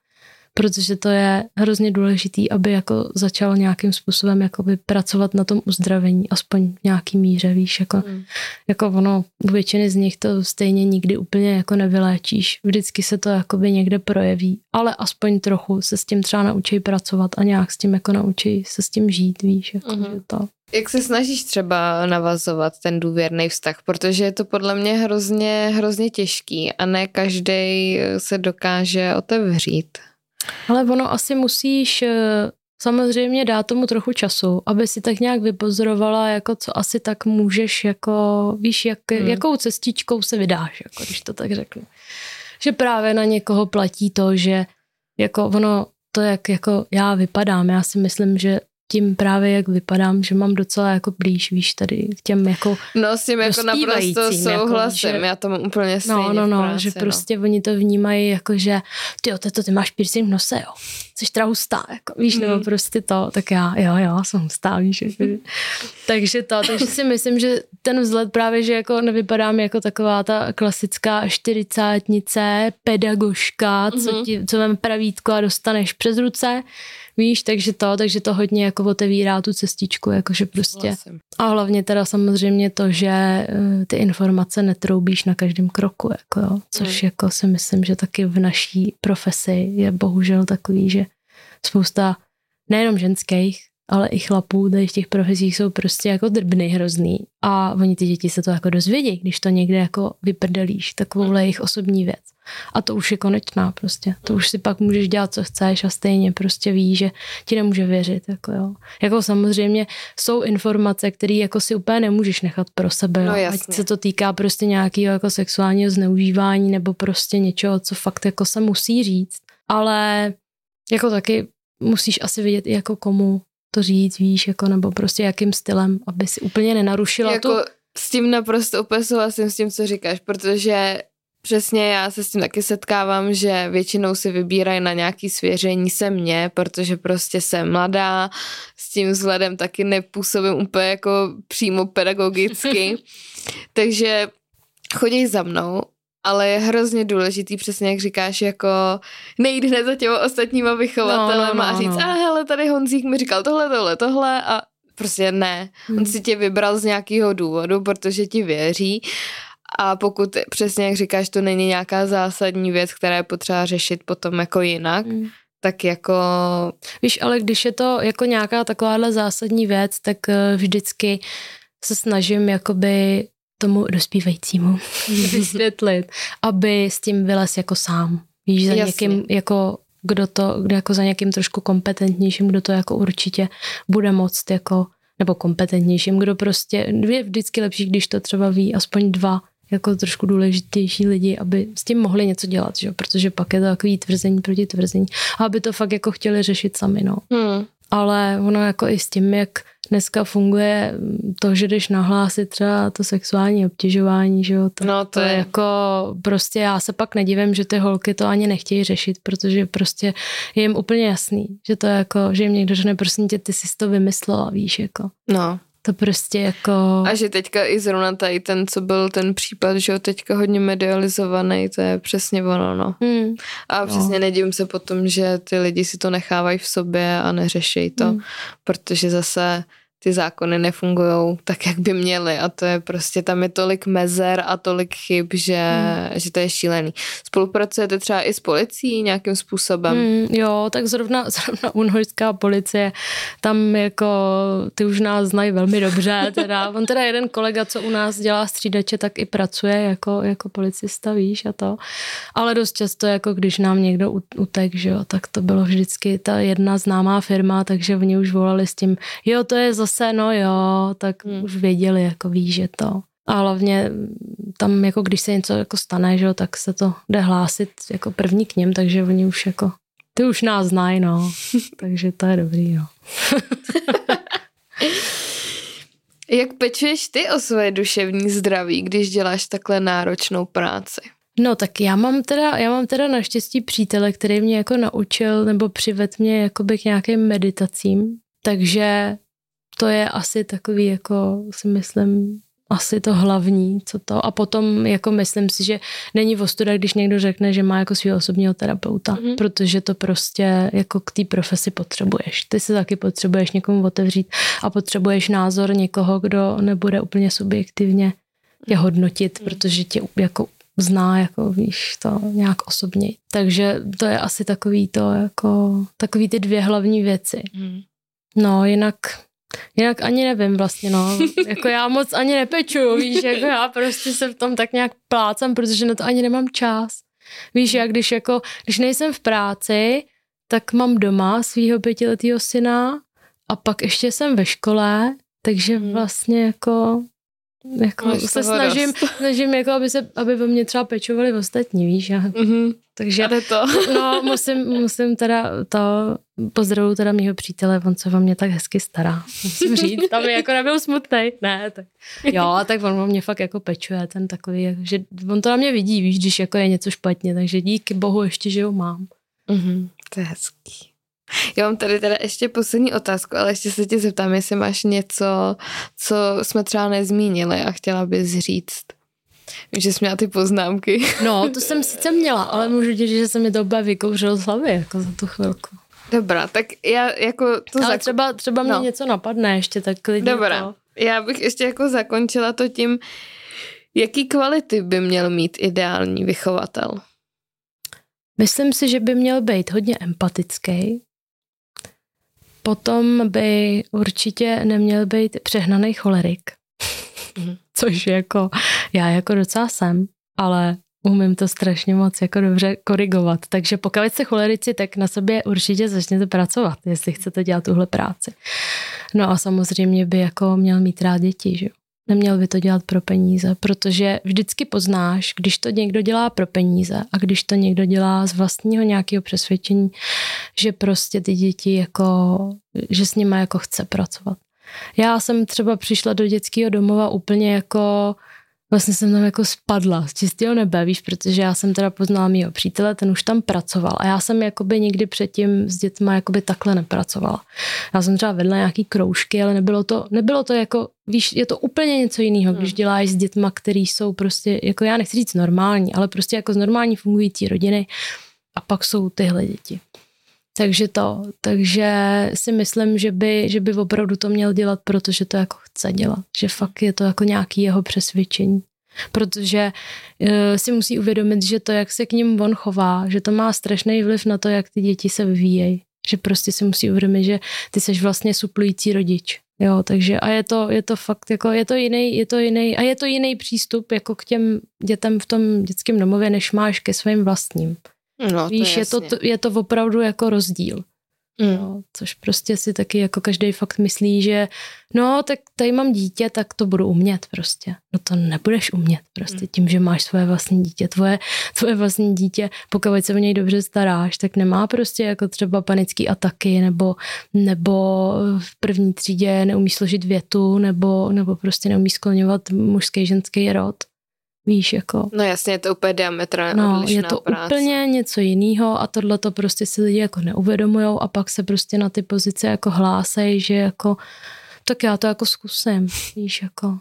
protože to je hrozně důležitý, aby jako začal nějakým způsobem jakoby pracovat na tom uzdravení, aspoň v nějaký míře, víš, jako, hmm. jako ono, u většiny z nich to stejně nikdy úplně jako nevyléčíš, vždycky se to jakoby někde projeví, ale aspoň trochu se s tím třeba naučí pracovat a nějak s tím jako naučí se s tím žít, víš, jako, hmm. že to. Jak se snažíš třeba navazovat ten důvěrný vztah, protože je to podle mě hrozně, hrozně těžký a ne každý se dokáže otevřít. Ale ono asi musíš eh, samozřejmě dát tomu trochu času, aby si tak nějak vypozorovala, jako co asi tak můžeš, jako víš, jak, hmm. jakou cestičkou se vydáš, jako když to tak řeknu. Že právě na někoho platí to, že jako ono, to, jak jako já vypadám, já si myslím, že tím právě, jak vypadám, že mám docela jako blíž, víš, tady k těm jako No s tím jako naprosto jako, souhlasím, jako, že, já tomu úplně no, stejně No, no, no, práci, že no. prostě oni to vnímají jako, že ty, to, ty máš piercing v nose, jo, jsi teda hustá, jako, víš, mm. nebo mhm. prostě to, tak já, jo, jo, jsem hustá, víš, jako, [laughs] takže to, takže si myslím, že ten vzhled právě, že jako nevypadám jako taková ta klasická čtyřicátnice, pedagožka, co, mhm. ti, co mám pravítko a dostaneš přes ruce, Víš, takže to, takže to hodně jako otevírá tu cestičku, jakože prostě. A hlavně teda samozřejmě to, že eh, ty informace netroubíš na každém kroku, jako jo, což hmm. jako si myslím, že taky v naší profesi je bohužel takový, že spousta nejenom ženských, ale i chlapů tady v těch profesích jsou prostě jako drbny hrozný a oni ty děti se to jako dozvědí, když to někde jako vyprdelíš, takovouhle jejich osobní věc. A to už je konečná prostě. To už si pak můžeš dělat, co chceš a stejně prostě ví, že ti nemůže věřit. Jako, jo. jako samozřejmě jsou informace, které jako si úplně nemůžeš nechat pro sebe. No, Ať se to týká prostě nějakého jako sexuálního zneužívání nebo prostě něčeho, co fakt jako se musí říct. Ale jako taky musíš asi vědět i jako komu to říct, víš, jako, nebo prostě jakým stylem, aby si úplně nenarušila jako, tu... S tím naprosto úplně souhlasím s tím, co říkáš, protože Přesně, já se s tím taky setkávám, že většinou si vybírají na nějaký svěření se mně, protože prostě jsem mladá, s tím vzhledem taky nepůsobím úplně jako přímo pedagogicky, [laughs] takže chodí za mnou, ale je hrozně důležitý, přesně jak říkáš, jako nejít hned za těma ostatníma vychovatelem no, no, no, a říct, no. a hele, tady Honzík mi říkal tohle, tohle, tohle a prostě ne. Hmm. On si tě vybral z nějakého důvodu, protože ti věří a pokud přesně jak říkáš, to není nějaká zásadní věc, která je potřeba řešit potom jako jinak, mm. tak jako... Víš, ale když je to jako nějaká takováhle zásadní věc, tak eh, vždycky se snažím jakoby tomu dospívajícímu [laughs] vysvětlit, aby s tím vylez jako sám. Víš, za Jasně. někým jako kdo to, kdo jako za někým trošku kompetentnějším, kdo to jako určitě bude moct jako, nebo kompetentnějším, kdo prostě, je vždycky lepší, když to třeba ví aspoň dva jako trošku důležitější lidi, aby s tím mohli něco dělat, že? protože pak je to takový tvrzení proti tvrzení a aby to fakt jako chtěli řešit sami, no. Hmm. Ale ono jako i s tím, jak dneska funguje to, že jdeš nahlásit třeba to sexuální obtěžování, že jo, to, no, to, to je jako prostě já se pak nedivím, že ty holky to ani nechtějí řešit, protože prostě je jim úplně jasný, že to je jako, že jim někdo řekne, prosím tě, ty jsi to vymyslela, víš, jako. No. To prostě jako... A že teďka i zrovna tady ten, co byl ten případ, že jo, teďka hodně medializovaný, to je přesně ono, no. Hmm. A no. přesně no. nedivím se potom, že ty lidi si to nechávají v sobě a neřešejí to, hmm. protože zase ty zákony nefungují tak, jak by měly a to je prostě, tam je tolik mezer a tolik chyb, že, hmm. že to je šílený. Spolupracujete třeba i s policií nějakým způsobem? Hmm, jo, tak zrovna, [laughs] zrovna unhojská policie, tam jako ty už nás znají velmi dobře, teda [laughs] on teda jeden kolega, co u nás dělá střídače, tak i pracuje jako, jako policista, víš, a to. Ale dost často, jako když nám někdo utek, že jo, tak to bylo vždycky ta jedna známá firma, takže oni už volali s tím, jo, to je zase zase, no jo, tak hmm. už věděli, jako ví, že to. A hlavně tam, jako když se něco jako stane, že jo, tak se to jde hlásit jako první k něm, takže oni už jako, ty už nás znají, no. [laughs] takže to je dobrý, no. [laughs] Jak pečuješ ty o své duševní zdraví, když děláš takhle náročnou práci? No tak já mám teda, já mám teda naštěstí přítele, který mě jako naučil nebo přived mě jakoby k nějakým meditacím, takže to je asi takový, jako si myslím, asi to hlavní, co to. A potom jako myslím si, že není ostuda, když někdo řekne, že má jako svého osobního terapeuta, mm-hmm. protože to prostě jako k té profesi potřebuješ. Ty se taky potřebuješ někomu otevřít a potřebuješ názor někoho, kdo nebude úplně subjektivně je hodnotit, mm-hmm. protože tě jako zná, jako víš, to nějak osobně. Takže to je asi takový to, jako takový ty dvě hlavní věci. Mm. No, jinak Jinak ani nevím vlastně, no. [laughs] Jako já moc ani nepeču, víš, jako já prostě se v tom tak nějak plácám, protože na to ani nemám čas. Víš, já když jako, když nejsem v práci, tak mám doma svého pětiletého syna a pak ještě jsem ve škole, takže hmm. vlastně jako jako Máš se snažím, snažím jako, aby, se, aby ve mě třeba pečovali ostatní, víš. Já, mm-hmm. Takže to. [laughs] no, musím, musím teda to, pozdravu teda mýho přítele, on se o mě tak hezky stará, musím říct, [laughs] tam je jako nebyl smutný. Ne, tak jo, tak on o mě fakt jako pečuje, ten takový, že on to na mě vidí, víš, když jako je něco špatně, takže díky bohu ještě, že ho mám. Mm-hmm. To je hezký. Já mám tady teda ještě poslední otázku, ale ještě se tě zeptám, jestli máš něco, co jsme třeba nezmínili a chtěla bys říct. Že jsi měla ty poznámky. [laughs] No, to jsem sice měla, ale můžu říct, že se mi to úplně vykouřilo z hlavy jako za tu chvilku. Dobrá, tak já jako to... Ale zak... třeba, třeba mě no. něco napadne ještě, tak klidně Dobrá, to. já bych ještě jako zakončila to tím, jaký kvality by měl mít ideální vychovatel? Myslím si, že by měl být hodně empatický, Potom by určitě neměl být přehnaný cholerik, mm. [laughs] což jako já jako docela jsem, ale umím to strašně moc jako dobře korigovat. Takže pokud jste cholerici, tak na sobě určitě začněte pracovat, jestli chcete dělat tuhle práci. No a samozřejmě by jako měl mít rád děti, že. Neměl by to dělat pro peníze, protože vždycky poznáš, když to někdo dělá pro peníze a když to někdo dělá z vlastního nějakého přesvědčení, že prostě ty děti jako, že s nimi jako chce pracovat. Já jsem třeba přišla do dětského domova úplně jako vlastně jsem tam jako spadla z čistého nebe, víš, protože já jsem teda poznala mýho přítele, ten už tam pracoval a já jsem jakoby nikdy předtím s dětma jakoby takhle nepracovala. Já jsem třeba vedla nějaký kroužky, ale nebylo to, nebylo to jako, víš, je to úplně něco jiného, když hmm. děláš s dětma, který jsou prostě, jako já nechci říct normální, ale prostě jako z normální fungující rodiny a pak jsou tyhle děti. Takže to, takže si myslím, že by, že by opravdu to měl dělat, protože to jako chce dělat, že fakt je to jako nějaký jeho přesvědčení. Protože uh, si musí uvědomit, že to, jak se k ním on chová, že to má strašný vliv na to, jak ty děti se vyvíjejí. Že prostě si musí uvědomit, že ty seš vlastně suplující rodič. Jo, takže a je to, je to fakt jako, je to jiný, je to jiný, a je to jiný přístup jako k těm dětem v tom dětském domově, než máš ke svým vlastním. No, Víš, je, je, to, je to opravdu jako rozdíl. Mm. Jo, což prostě si taky jako každý fakt myslí, že no, tak tady mám dítě, tak to budu umět prostě. No to nebudeš umět prostě mm. tím, že máš svoje vlastní dítě. Tvoje, tvoje vlastní dítě, pokud se o něj dobře staráš, tak nemá prostě jako třeba panický ataky nebo, nebo v první třídě neumí složit větu nebo, nebo prostě neumí skloňovat mužský, ženský rod. Víš, jako... No jasně, je to úplně diametrálně no, je to práce. úplně něco jiného a tohle to prostě si lidi jako neuvědomujou a pak se prostě na ty pozice jako hlásají, že jako tak já to jako zkusím, víš, jako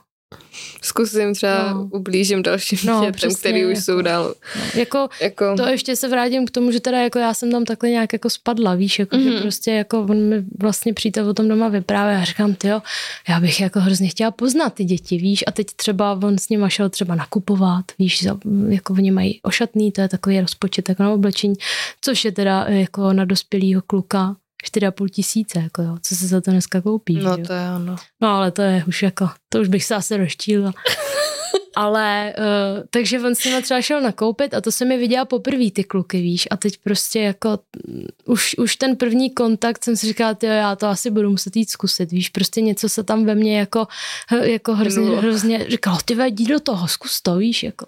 Zkusím třeba no. ublížím dalším no, dětem, přesně, který už jako, jsou dál. No, jako, jako, to ještě se vrátím k tomu, že teda jako já jsem tam takhle nějak jako spadla, víš, jako, mm-hmm. že mhm. prostě jako on mi vlastně přítel o tom doma vyprávěl a říkám, ty jo, já bych jako hrozně chtěla poznat ty děti, víš, a teď třeba on s nima šel třeba nakupovat, víš, jako oni mají ošatný, to je takový rozpočet jako na oblečení, což je teda jako na dospělýho kluka 4,5 tisíce, jako jo, co se za to dneska koupí. No jo? to je ono. No ale to je už jako, to už bych se asi rozčíla. [laughs] ale, uh, takže on s nima třeba šel nakoupit a to se mi viděla poprvé ty kluky, víš, a teď prostě jako mm, už, už ten první kontakt jsem si říkala, jo, já to asi budu muset jít zkusit, víš, prostě něco se tam ve mně jako, jako hrozně, hrozně říkalo, ty jdi do toho, zkus to, víš, jako.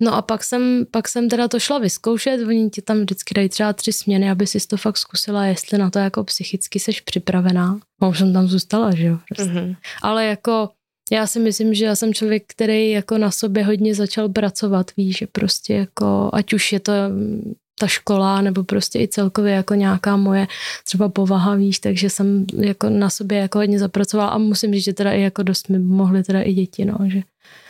No a pak jsem, pak jsem teda to šla vyzkoušet, oni ti tam vždycky dají třeba tři směny, aby si to fakt zkusila, jestli na to jako psychicky seš připravená. A už jsem tam zůstala, že jo. Prostě. Mm-hmm. Ale jako já si myslím, že já jsem člověk, který jako na sobě hodně začal pracovat, víš, že prostě jako, ať už je to ta škola, nebo prostě i celkově jako nějaká moje třeba povaha, víš, takže jsem jako na sobě jako hodně zapracovala a musím říct, že teda i jako dost mi mohly teda i děti, no, že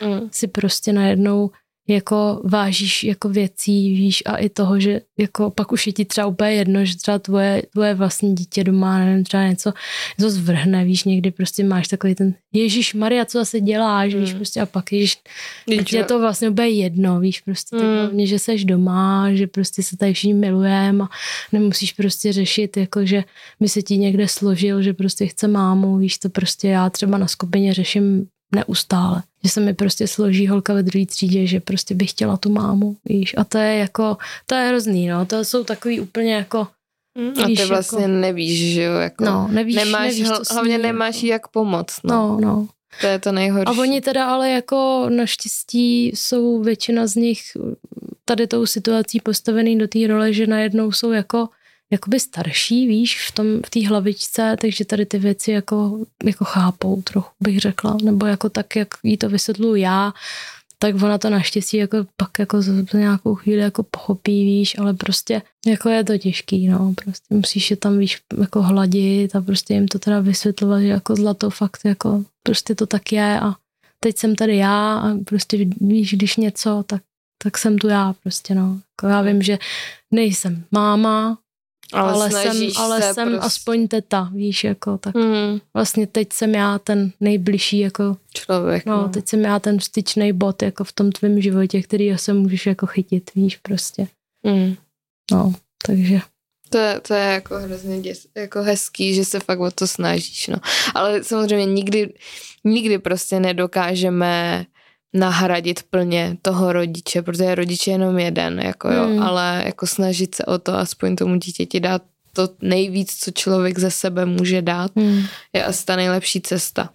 mm. si prostě najednou jako vážíš jako věcí, víš, a i toho, že jako pak už je ti třeba úplně jedno, že třeba tvoje, tvoje vlastní dítě doma, nevím, třeba něco, něco zvrhne, víš, někdy prostě máš takový ten Ježíš Maria, co zase děláš, mm. víš, prostě a pak ježíš, je to vlastně úplně jedno, víš, prostě mm. hlavně, že seš doma, že prostě se tady všichni milujeme a nemusíš prostě řešit, jako že by se ti někde složil, že prostě chce mámu, víš, to prostě já třeba na skupině řeším neustále. Že se mi prostě složí holka ve druhé třídě, že prostě bych chtěla tu mámu, víš. A to je jako, to je hrozný, no. To jsou takový úplně jako, Mm, a ty vlastně jako, nevíš, že jo, jako no, nevíš, nemáš, nevíš, hlavně smí, nemáš jako. jak pomoct. No. no, no. To je to nejhorší. A oni teda ale jako naštěstí jsou většina z nich tady tou situací postavený do té role, že najednou jsou jako jakoby starší, víš, v tom, v té hlavičce, takže tady ty věci jako, jako chápou trochu, bych řekla, nebo jako tak, jak jí to vysvětluju já, tak ona to naštěstí jako pak jako za nějakou chvíli jako pochopí, víš, ale prostě jako je to těžký, no, prostě musíš je tam, víš, jako hladit a prostě jim to teda vysvětlovat, že jako zlato fakt jako prostě to tak je a teď jsem tady já a prostě víš, když něco, tak, tak jsem tu já prostě, no. Jako já vím, že nejsem máma, ale, ale jsem, ale jsem prostě... aspoň teta, víš, jako tak. Mm. Vlastně teď jsem já ten nejbližší, jako člověk. No, no, teď jsem já ten styčný bod, jako v tom tvém životě, který se můžeš jako chytit, víš, prostě. Mm. No, takže. To je, to je jako hrozně děs, jako hezký, že se fakt o to snažíš, no. Ale samozřejmě nikdy, nikdy prostě nedokážeme nahradit plně toho rodiče, protože rodič je jenom jeden, jako jo, hmm. ale jako snažit se o to aspoň tomu dítěti dát to nejvíc, co člověk ze sebe může dát, hmm. je asi ta nejlepší cesta.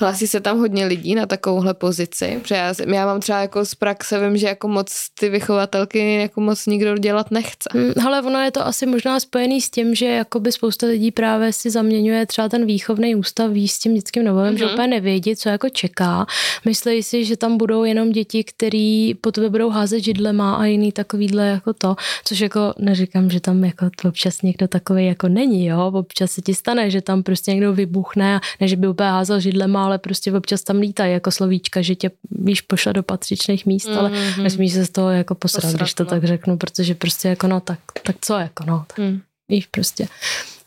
Hlásí se tam hodně lidí na takovouhle pozici, protože já, já mám třeba jako z praxe, vím, že jako moc ty vychovatelky jako moc nikdo dělat nechce. Hmm, ale ono je to asi možná spojený s tím, že jakoby spousta lidí právě si zaměňuje třeba ten výchovný ústav s tím dětským domovem, mm-hmm. že mhm. úplně nevědí, co jako čeká. Myslí si, že tam budou jenom děti, který po tebe budou házet židlema a jiný takovýhle jako to, což jako neříkám, že tam jako občas někdo takový jako není, jo, občas se ti stane, že tam prostě někdo vybuchne a ne, že by úplně házel židlema, ale prostě občas tam lítají jako slovíčka, že tě víš pošle do patřičných míst, mm-hmm. ale nesmíš se z toho jako posrat, posrat když to no. tak řeknu, protože prostě jako no tak, tak co jako no, tak, mm. víš prostě.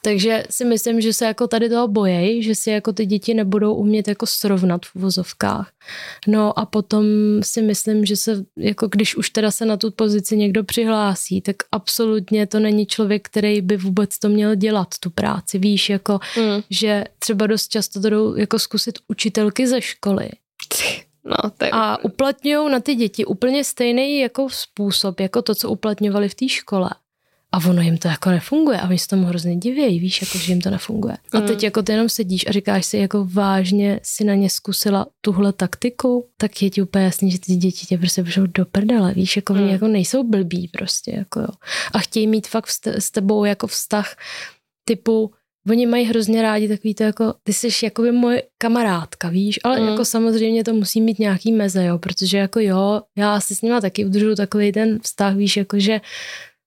Takže si myslím, že se jako tady toho bojejí, že si jako ty děti nebudou umět jako srovnat v vozovkách. No a potom si myslím, že se, jako když už teda se na tu pozici někdo přihlásí, tak absolutně to není člověk, který by vůbec to měl dělat, tu práci. Víš, jako, mm. že třeba dost často to jdou jako zkusit učitelky ze školy. [laughs] No, to je a uplatňují na ty děti úplně stejný jako způsob, jako to, co uplatňovali v té škole. A ono jim to jako nefunguje a oni se tomu hrozně divějí, víš, jako, že jim to nefunguje. A teď mm. jako ty jenom sedíš a říkáš si, jako vážně si na ně zkusila tuhle taktiku, tak je ti úplně jasný, že ty děti tě prostě přišou do prdele, víš, jako mm. oni jako nejsou blbí prostě, jako jo. A chtějí mít fakt s tebou jako vztah typu, oni mají hrozně rádi takový to jako, ty jsi jako by moje kamarádka, víš, ale mm. jako samozřejmě to musí mít nějaký meze, jo, protože jako jo, já si s nima taky udržu takový ten vztah, víš, jako že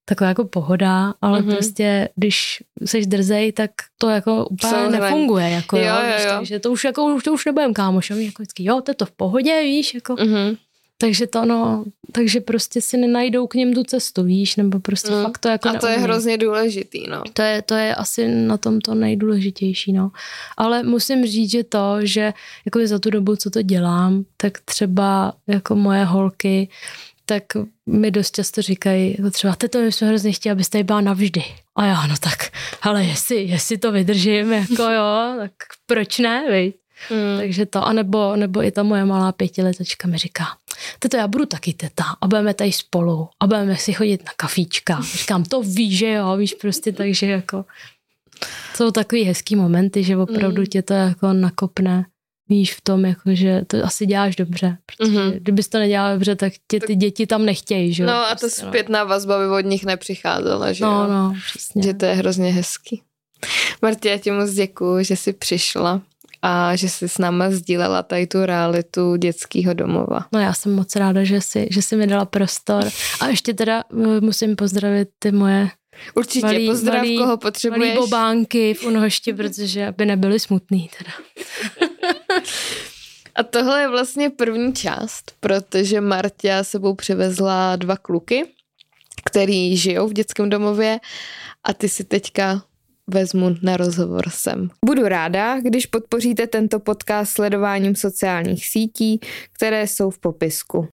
taková jako pohoda, ale mm-hmm. prostě, když jsi drzej, tak to jako úplně Samozřejmě. nefunguje. Jako, jo, jo, jo. Víš, takže to už jako, to už nebudem kámošem, jako vždycky, jo, to je to v pohodě, víš, jako. Mm-hmm. Takže to no, takže prostě si nenajdou k něm tu cestu, víš, nebo prostě mm. fakt to jako A to neumí. je hrozně důležitý, no. To je, to je asi na tom to nejdůležitější, no. Ale musím říct, že to, že jako za tu dobu, co to dělám, tak třeba jako moje holky, tak mi dost často říkají, jako třeba, to my jsme hrozně chtěli, abyste byla navždy. A já, no tak, ale jestli, jestli to vydržím, jako jo, tak proč ne, viď? Mm. Takže to, anebo, nebo i ta moje malá pětiletečka mi říká, teto já budu taky teta a budeme tady spolu a budeme si chodit na kafíčka. Říkám, to víš, že jo, víš prostě, takže jako jsou takový hezký momenty, že opravdu mm. tě to jako nakopne víš v tom, jako, že to asi děláš dobře, protože mm-hmm. kdybys to nedělal dobře, tak tě ty děti tam nechtějí, že No a to prostě, no. zpětná vazba by od nich nepřicházela, že No, no, přesně. Že to je hrozně hezký. Martě, já ti moc děkuju, že jsi přišla a že jsi s náma sdílela tady tu realitu dětského domova. No já jsem moc ráda, že jsi, že jsi mi dala prostor. A ještě teda musím pozdravit ty moje Určitě, malý, pozdrav, malý, koho potřebuješ. Malý bobánky v Unhošti, protože aby nebyly smutný teda. [laughs] A tohle je vlastně první část, protože Martia sebou přivezla dva kluky, který žijou v dětském domově a ty si teďka vezmu na rozhovor sem. Budu ráda, když podpoříte tento podcast sledováním sociálních sítí, které jsou v popisku.